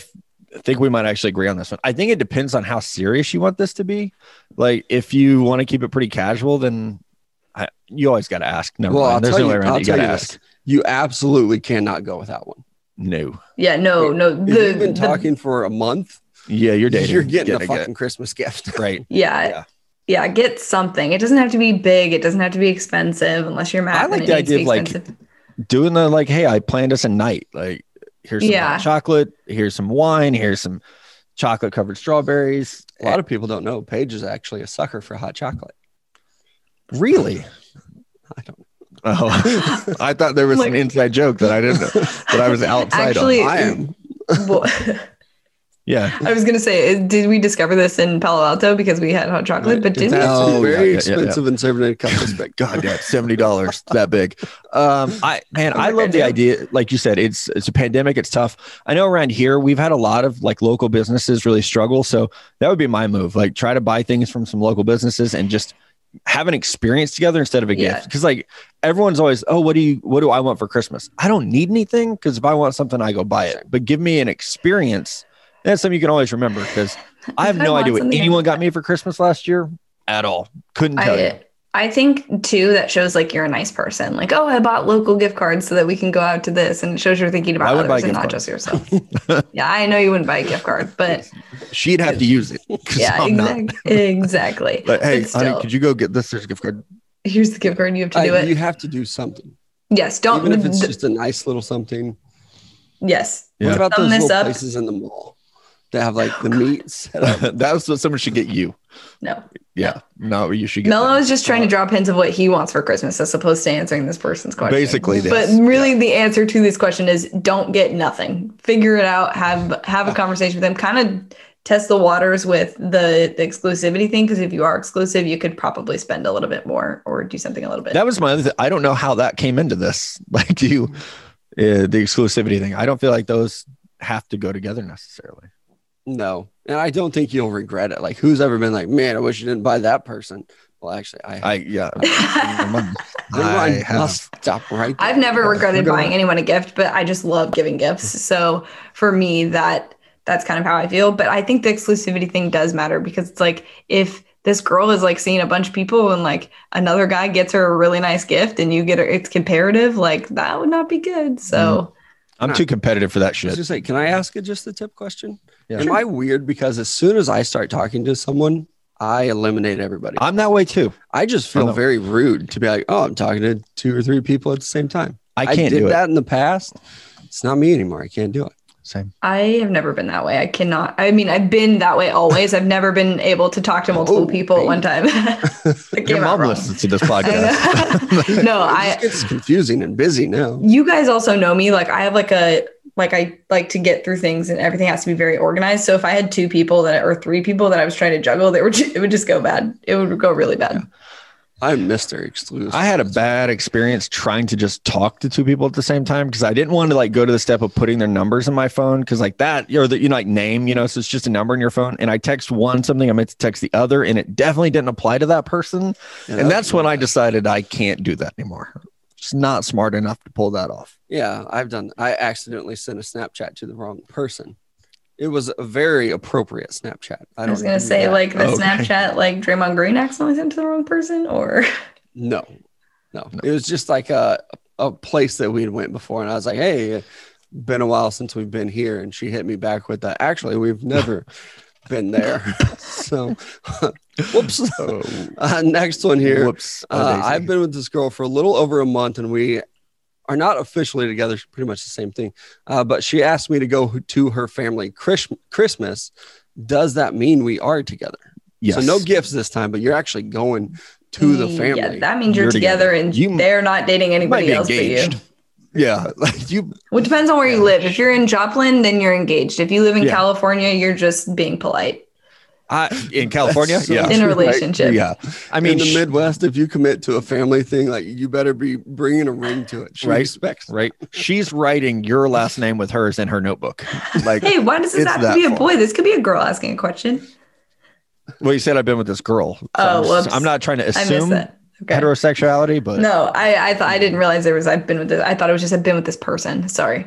think we might actually agree on this one. I think it depends on how serious you want this to be. Like, if you want to keep it pretty casual, then I, you always got to ask. Never Well, mind. I'll There's tell no way around I'll it. You got to ask. this. You absolutely cannot go without one. No. yeah no no If the, you've been the- talking for a month, Yeah, you're dating. you're getting a Get- fucking Christmas gift. right. Yeah. Yeah. yeah. get something. It doesn't have to be big. It doesn't have to be expensive unless you're mad. I like the idea of, like, Doing the like, hey, I planned us a night. Like, here's some Yeah. hot chocolate. Here's some wine. Here's some chocolate covered strawberries. A lot of people don't know Paige is actually a sucker for hot chocolate. Really? I don't. Oh, I thought there was Like- an inside joke that I didn't know that I was outside Actually- of. I am. Well, Yeah. I was gonna say, did we discover this in Palo Alto because we had hot chocolate? But It's didn't we? actually Oh, very yeah, yeah, yeah, expensive and carbonated cup this big. God, yeah, seventy dollars that big. Um, I man, I love the idea. Like you said, it's it's a pandemic. It's tough. I know around here we've had a lot of like local businesses really struggle. So that would be my move. Like try to buy things from some local businesses and just have an experience together instead of a Yeah. gift. Because like everyone's always, oh, what do you what do I want for Christmas? I don't need anything because if I want something, I go buy it. But give me an experience. That's something you can always remember because I have If I no idea what anyone got me for Christmas last year at all. Couldn't tell you. I, I think too that shows like you're a nice person. Like, oh, I bought local gift cards so that we can go out to this, and it shows you're thinking about others and not cards. just yourself. yeah, I know you wouldn't buy a gift card, but She'd have to use it. yeah, I'm not. exactly, exactly. Like, hey, But honey, could you go get this? There's a gift card. here's the gift card. And you have to I- do it. You have to do something, yes, don't. even if it's th- just a nice little something. yes, Yeah. What about Thumb those this little up. places in the mall that have like the meat set up? That's what someone should get you. no. Yeah. No, you should get Mello that. is just trying to drop hints of what he wants for Christmas as opposed to answering this person's question. Basically this, But really the answer to this question is don't get nothing. Figure it out, have have a conversation with them, kind of test the waters with the, the exclusivity thing. Because if you are exclusive, you could probably spend a little bit more or do something a little bit. That was my other thing. I don't know how that came into this. Like, do you, uh, the exclusivity thing? I don't feel like those have to go together necessarily. No, and I don't think you'll regret it. Like, who's ever been like, man, I wish you didn't buy that person? Well, actually, I. I, yeah. Never I mind. I'll have. stop right. There. I've never regretted gonna- buying anyone a gift, but I just love giving gifts. So for me, that that's kind of how I feel. But I think the exclusivity thing does matter because it's like if this girl is like seeing a bunch of people and like another guy gets her a really nice gift and you get her, it's comparative, like that would not be good. So mm-hmm. I'm too competitive for that I was shit. just say, can I ask it just the tip question? Yeah. Am I weird because as soon as I start talking to someone, I eliminate everybody. I'm that way too. I just feel know. very rude to be like, oh, I'm talking to two or three people at the same time. I I, can't did do it. that in the past. It's not me anymore. I can't do it. Same. I have never been that way. I cannot. I mean, I've been that way always. I've never been able to talk to multiple Oh, people at one time. That Your came out mom wrong. listens to this podcast. I know. no, I It gets confusing and busy now. you guys also know me like i have like a like i like to get through things and everything has to be very organized so if i had two people that or three people that i was trying to juggle they were ju- it would just go bad it would go really bad I'm Mr. Exclusive. I had a bad experience trying to just talk to two people at the same time because I didn't want to like go to the step of putting their numbers in my phone because like that or the you know like name you know so it's just a number in your phone and I text one something I meant to text the other and it definitely didn't apply to that person Yeah, and that's when I decided I can't do that anymore. Just not smart enough to pull that off. Yeah, I've done. I accidentally sent a Snapchat to the wrong person. It was a very appropriate Snapchat. I, i was gonna say that. like the Okay. snapchat like draymond green accidentally sent to the wrong person or no, no, It was just like a a place that we'd went before, and I was like, "Hey, been a while since we've been here," and she hit me back with that. Actually, we've never been there. so, whoops. Oh, Uh, next one here. whoops. Uh. I've been with this girl for a little over a month, and we are not officially together. It's pretty much the same thing. Uh, but she asked me to go to her family Chris- Christmas. Does that mean we are together? yes. So no gifts this time, but you're actually going to the family. yeah that means you're, You're together, together. and You they're not dating anybody be else but you. Yeah, like you. well, it depends on where you live if you're in joplin then you're engaged if you live in Yeah. california you're just being polite I in California. So yeah, in a Right. relationship yeah. I I mean, mean, in sh- the Midwest, if you commit to a family thing, like you better be bringing a ring to it. She Right. respects. right? She's writing your last name with hers in her notebook. Like, hey why does this have to be a far. boy this could be a girl asking a question well, you said I've been with this girl. So Oh, I'm, whoops. I'm not trying to assume okay heterosexuality, but No, I I thought I didn't realize there was I've been with this. I thought it was just I've been with this person. Sorry.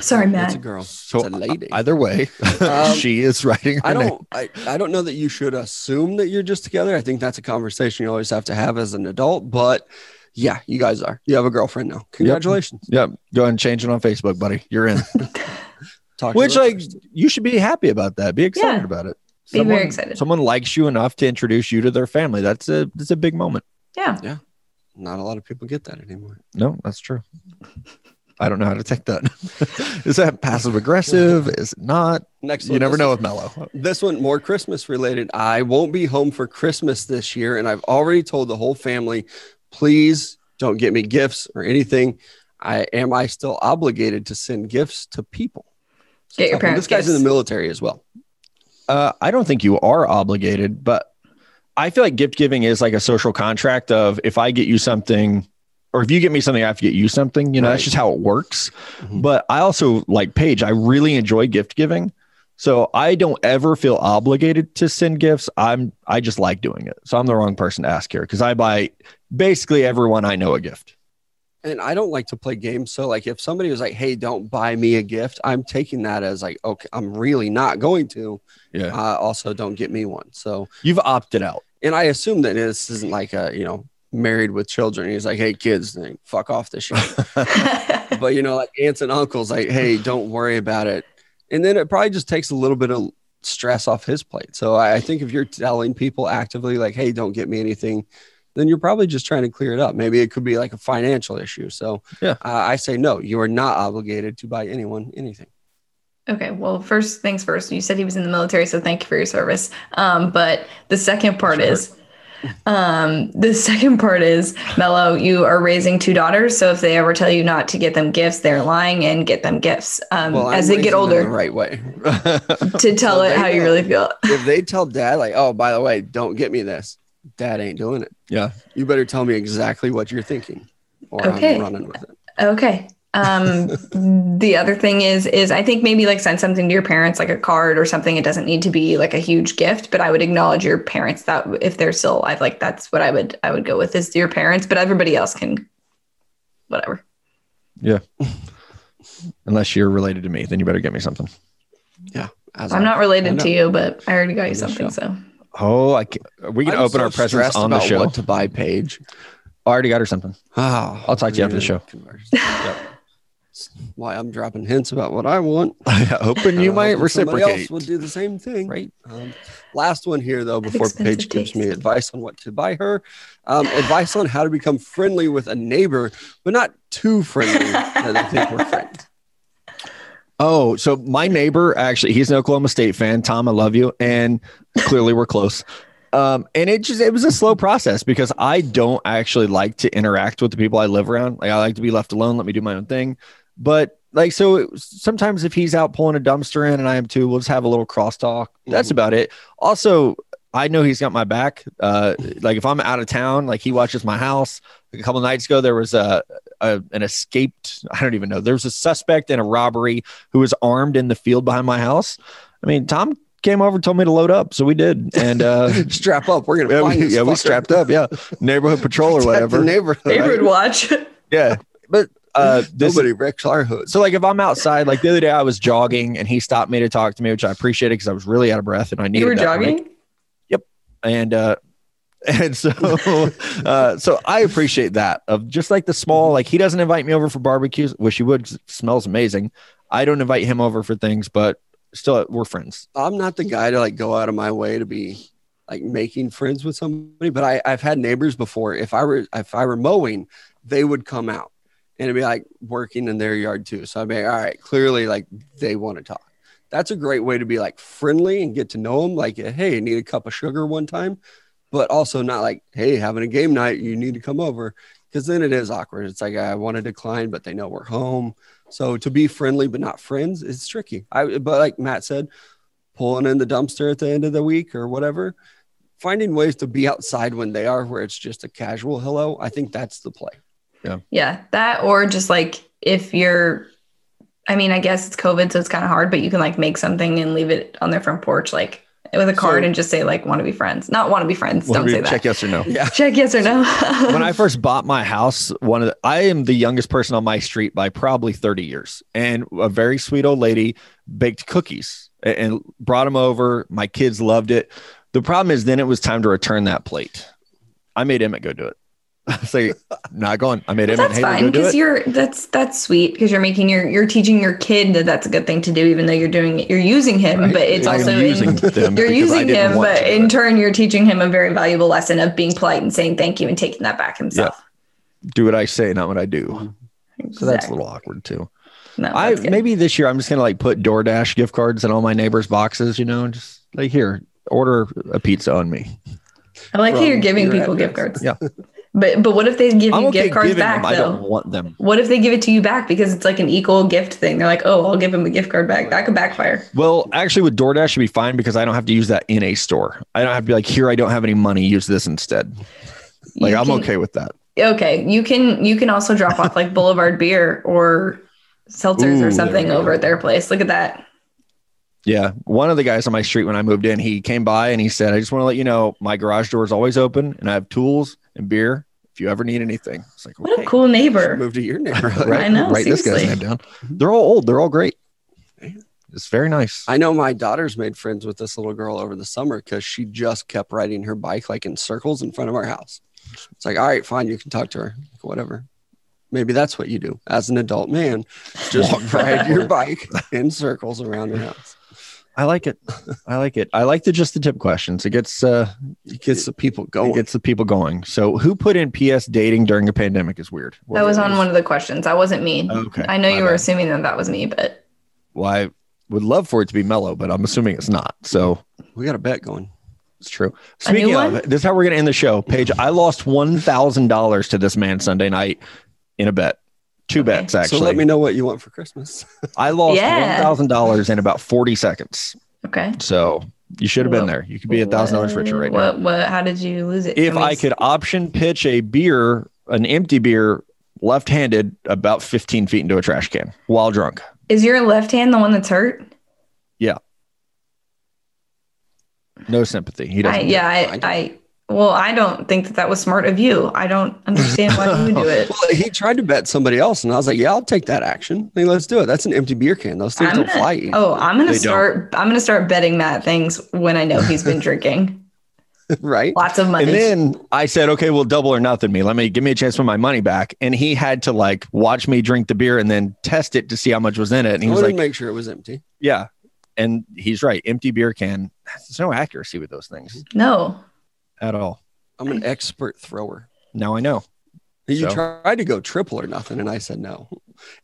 Sorry, It's Matt. a girl. so it's a lady. either way, Um, she is writing her I don't I, I don't know that you should assume that you're just together. I think that's a conversation you always have to have as an adult. But yeah, you guys are. You have a girlfriend now. Congratulations. Yep. Go ahead and change it on Facebook, buddy. You're in. Talk Which, her like, first. you should be happy about that. Be excited Yeah. about it. Be very excited. Someone likes you enough to introduce you to their family. That's a that's a big moment. Yeah. Yeah. not a lot of people get that anymore. No, that's true. I don't know how to take that. is that passive aggressive? Is it not? Next You one, never know one- with Mello. This one more Christmas related. I won't be home for Christmas this year, and I've already told the whole family, please don't get me gifts or anything. I am I still obligated to send gifts to people? Get your parents This guy's in the military as well. Uh, I don't think you are obligated, but I feel like gift giving is like a social contract of if I get you something, or if you get me something, I have to get you something. You know, that's just how it works. Mhm. But I also like Paige. I really enjoy gift giving, so I don't ever feel obligated to send gifts. I'm I just like doing it. So I'm the wrong person to ask here because I buy basically everyone I know a gift. And I don't like to play games. So, like, if somebody was like, "Hey, don't buy me a gift," I'm taking that as like, "Okay, I'm really not going to." Yeah, Uh, also, don't get me one. So, you've opted out. and I assume that this isn't like a you know married with children. He's like, "Hey, kids, like, fuck off this shit." but you know, like aunts and uncles, like, "Hey, don't worry about it." And then it probably just takes a little bit of stress off his plate. So, I, I think if you're telling people actively, like, "Hey, don't get me anything," then you're probably just trying to clear it up. Maybe it could be like a financial issue. So, Yeah. uh, I say no. You are not obligated to buy anyone anything. Okay, well, first things first. You said he was in the military, so thank you for your service. Um, but the second part Sure. is, um, the second part is, Mello, you are raising two daughters, so if they ever tell you not to get them gifts, they're lying and get them gifts. Um, Well, as they get older, the right way. to tell So it they how you really feel. if they tell dad, like, "Oh, by the way, don't get me this," dad ain't doing it. yeah, You better tell me exactly what you're thinking, or Okay. I'm running with it. Okay. Um, the other thing is, is I think maybe like send something to your parents, like a card or something. It doesn't need to be like a huge gift, but I would acknowledge your parents that if they're still alive, like that's what I would, I would go with is your parents, but everybody else can, whatever. Yeah unless you're related to me, then you better get me something. As I'm I- not related to you, but I already got you something. show. So Oh, I can, we can I'm open so our presents stressed on the show. What to buy, Paige? I already got her something. Oh, I'll talk to you after the show. Why I'm dropping hints about what I want. I'm hoping you Uh, might hoping somebody reciprocate. Else will do the same thing. Right. Um, last one here, though, before Paige gives me advice on what to buy her. Um, advice on how to become friendly with a neighbor, but not too friendly that they think we're friends. Oh, so my neighbor actually, he's an Oklahoma State fan. Tom, I love you, and clearly we're close. Um, and it just it was a slow process because I don't actually like to interact with the people I live around. Like I like to be left alone, let me do my own thing. But like so, sometimes if he's out pulling a dumpster in and I am too, we'll just have a little crosstalk. That's Mhm. about it. Also, I know he's got my back. Uh, like if I'm out of town, like he watches my house. Like a couple nights ago, there was a, a an escaped. I don't even know. There was a suspect in a robbery who was armed in the field behind my house. I mean, Tom came over, and told me to load up, so we did, and uh, Strap up. We're gonna yeah, find we, this yeah, we strapped up. Yeah, neighborhood patrol or whatever. The neighborhood. neighborhood watch. yeah, but uh, this Nobody wrecks our hood. so like if I'm outside, like the other day I was jogging and he stopped me to talk to me, which I appreciated because I was really out of breath and I needed you were that break. jogging. and uh and so uh so i appreciate that of just like the small like he doesn't invite me over for barbecues wish he would. it smells amazing i don't invite him over for things but still we're friends I'm not the guy to like go out of my way to be like making friends with somebody, but I, I've had neighbors before. If I were if I were mowing, they would come out and it'd be like working in their yard too. So I'd be like, all right, clearly like they want to talk. That's a great way to be like friendly and get to know them. Like, hey, need a cup of sugar one time, but also not like, hey, having a game night, you need to come over. Because then it is awkward. It's like I want to decline, but they know we're home. So to be friendly but not friends is tricky. I but like Matt said, pulling in the dumpster at the end of the week or whatever, finding ways to be outside when they are where it's just a casual hello. I think that's the play. Yeah, Yeah. that or just like if you're, I mean, I guess it's COVID, so it's kind of hard, but you can like make something and leave it on their front porch, like with a card So- and just say like want to be friends, not want to be friends. Don't we say that. check yes or no Yeah. Check yes or no. when I first bought my house, one of the, I am the youngest person on my street by probably 30 years. And a very sweet old lady baked cookies a- and brought them over. My kids loved it. The problem is then it was time to return that plate. I made Emmett go do it. I say, not going. I made But Emmett that's fine because you're that's that's sweet because you're making your you're teaching your kid that that's a good thing to do even though you're doing it you're using him Right? but it's I'm also using in, you're using him but to, in turn you're teaching him a very valuable lesson of being polite and saying thank you and taking that back himself. do what I say, not what I do. Mm-hmm. So that's a little awkward too. no, I good. maybe this year I'm just gonna like put DoorDash gift cards in all my neighbors' boxes, you know, just like here, order a pizza on me. I like how you're giving your people gift cards. Yeah. But but what if they give I'm you okay gift cards back them. I though? don't want them. What if they give it to you back because it's like an equal gift thing? They're like, oh, I'll give him a gift card back. That could backfire. Well, actually, with DoorDash, should be fine because I don't have to use that in a store. I don't have to be like, here, I don't have any money. Use this instead. Like, You I'm okay with that. Okay, you can you can also drop off like Boulevard beer or seltzers Ooh, or something over at their place. Look at that. Yeah. One of the guys on my street when I moved in, he came by and he said, I just want to let you know my garage door is always open and I have tools and beer if you ever need anything. It's like, What a cool neighbor. Move to your neighborhood. right, I know, Write this guy's name down. Mm-hmm. They're all old. They're all great. It's very nice. I know my daughter's made friends with this little girl over the summer because she just kept riding her bike like in circles in front of our house. It's like, all right, fine, you can talk to her, whatever. Maybe that's what you do as an adult man. Just ride your bike in circles around your house. I like it. I like it. I like the just the tip questions. It gets uh It gets the people going. it gets the people going. So who put in PS dating during a pandemic is weird. That was on one of the questions. That wasn't me. Okay. I know my you were assuming that that was me, but Well, I would love for it to be Mello, but I'm assuming it's not. So we got a bet going. it's true. A new Speaking one? of, this is how we're going to end the show. Paige, I lost $1,000 to this man Sunday night in a bet. Two Okay. bets, actually. So let me know what you want for Christmas. I lost Yeah. $1,000 in about 40 seconds. okay. So you should have been there. You could be a $1,000 richer right now. What what how did you lose it? If mean, I could option pitch a beer, an empty beer, left handed, about 15 feet into a trash can while drunk. Is your left hand the one that's hurt? Yeah. No sympathy. He doesn't. yeah, I I. I well, I don't think that that was smart of you. I don't understand why you would do it. Well, he tried to bet somebody else, and I was like, "Yeah, I'll take that action. Hey, let's do it. That's an empty beer can. Those things I'm don't gonna, fly. you. oh, I'm gonna They don't. start. I'm gonna start betting Matt things when I know he's been drinking. right? Lots of money. And then I said, okay, well, double or nothing me. Let me give me a chance for my money back. And he had to like watch me drink the beer and then test it to see how much was in it. And he I was like, make sure it was empty. yeah. And he's right. Empty beer can. There's no accuracy with those things no, at all. I'm an expert thrower. Now I know. You So? tried to go triple or nothing, and I said no.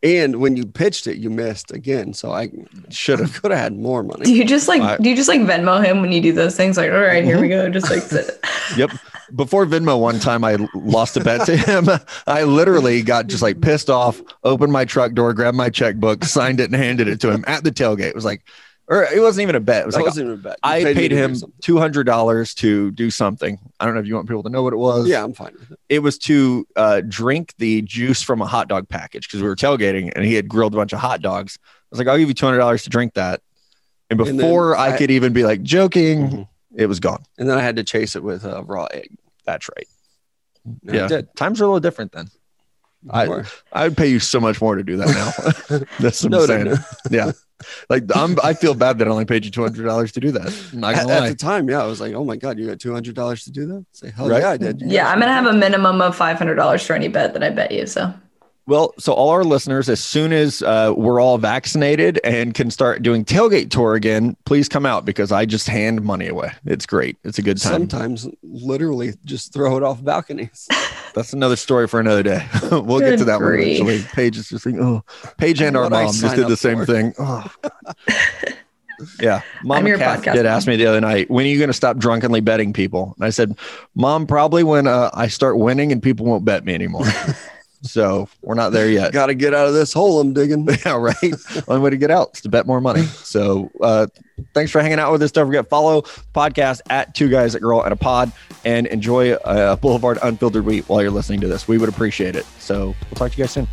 And when you pitched it, you missed again. So I Should have. could have had more money. do money. you just like I- do you just like Venmo him when you do those things? Like, all right, here we go. Mm-hmm. Just like sit. Yep. Before Venmo, one time I lost a bet to him. I literally got just like pissed off, opened my truck door, grabbed my checkbook, signed it, and handed it to him at the tailgate. It was like, or it wasn't even a bet. It was That like, wasn't even a bet. You I me paid him two hundred dollars to do something. I don't know if you want people to know what it was. Yeah, I'm fine with it. it was to uh, drink the juice from a hot dog package because we were tailgating and he had grilled a bunch of hot dogs. I was like, I'll give you two hundred dollars to drink that. And And before I, I- could even be like joking, Mhm. it was gone. And then I had to chase it with a raw egg. That's right. And yeah, did. times are a little different then. I- I would pay you so much more to do that now. That's what No, I'm no, saying. Yeah, like I'm. I feel bad that I only paid you two hundred dollars to do that. I'm not At, gonna at lie. the time, yeah, I was like, "Oh my god, you got two hundred dollars to do that?" Say, "Hell Right? yeah, I did." You Yeah, I'm gonna have a minimum of five hundred dollars for any bet that I bet you. So Well, so all our listeners, as soon as uh, we're all vaccinated and can start doing tailgate tour again, please come out because I just hand money away. It's great. It's a good time. Sometimes, literally, just throw it off balconies. That's another story for another day. we'll get to Good that one grief. eventually. Paige is just like, oh, Paige and our mom just did the same for? thing. Oh, yeah. Mama your Kath podcast did mom. ask me the other night, when are you going to stop drunkenly betting people? And I said, Mom, probably when uh, I start winning and people won't bet me anymore. So we're not there yet. got to get out of this hole I'm digging. yeah, right. Only way to get out is to bet more money. So uh, thanks for hanging out with us. Don't forget follow the podcast at Two Guys a Girl and a Pod, and enjoy uh, Boulevard Unfiltered Wheat while you're listening to this. We would appreciate it. So we'll talk to you guys soon.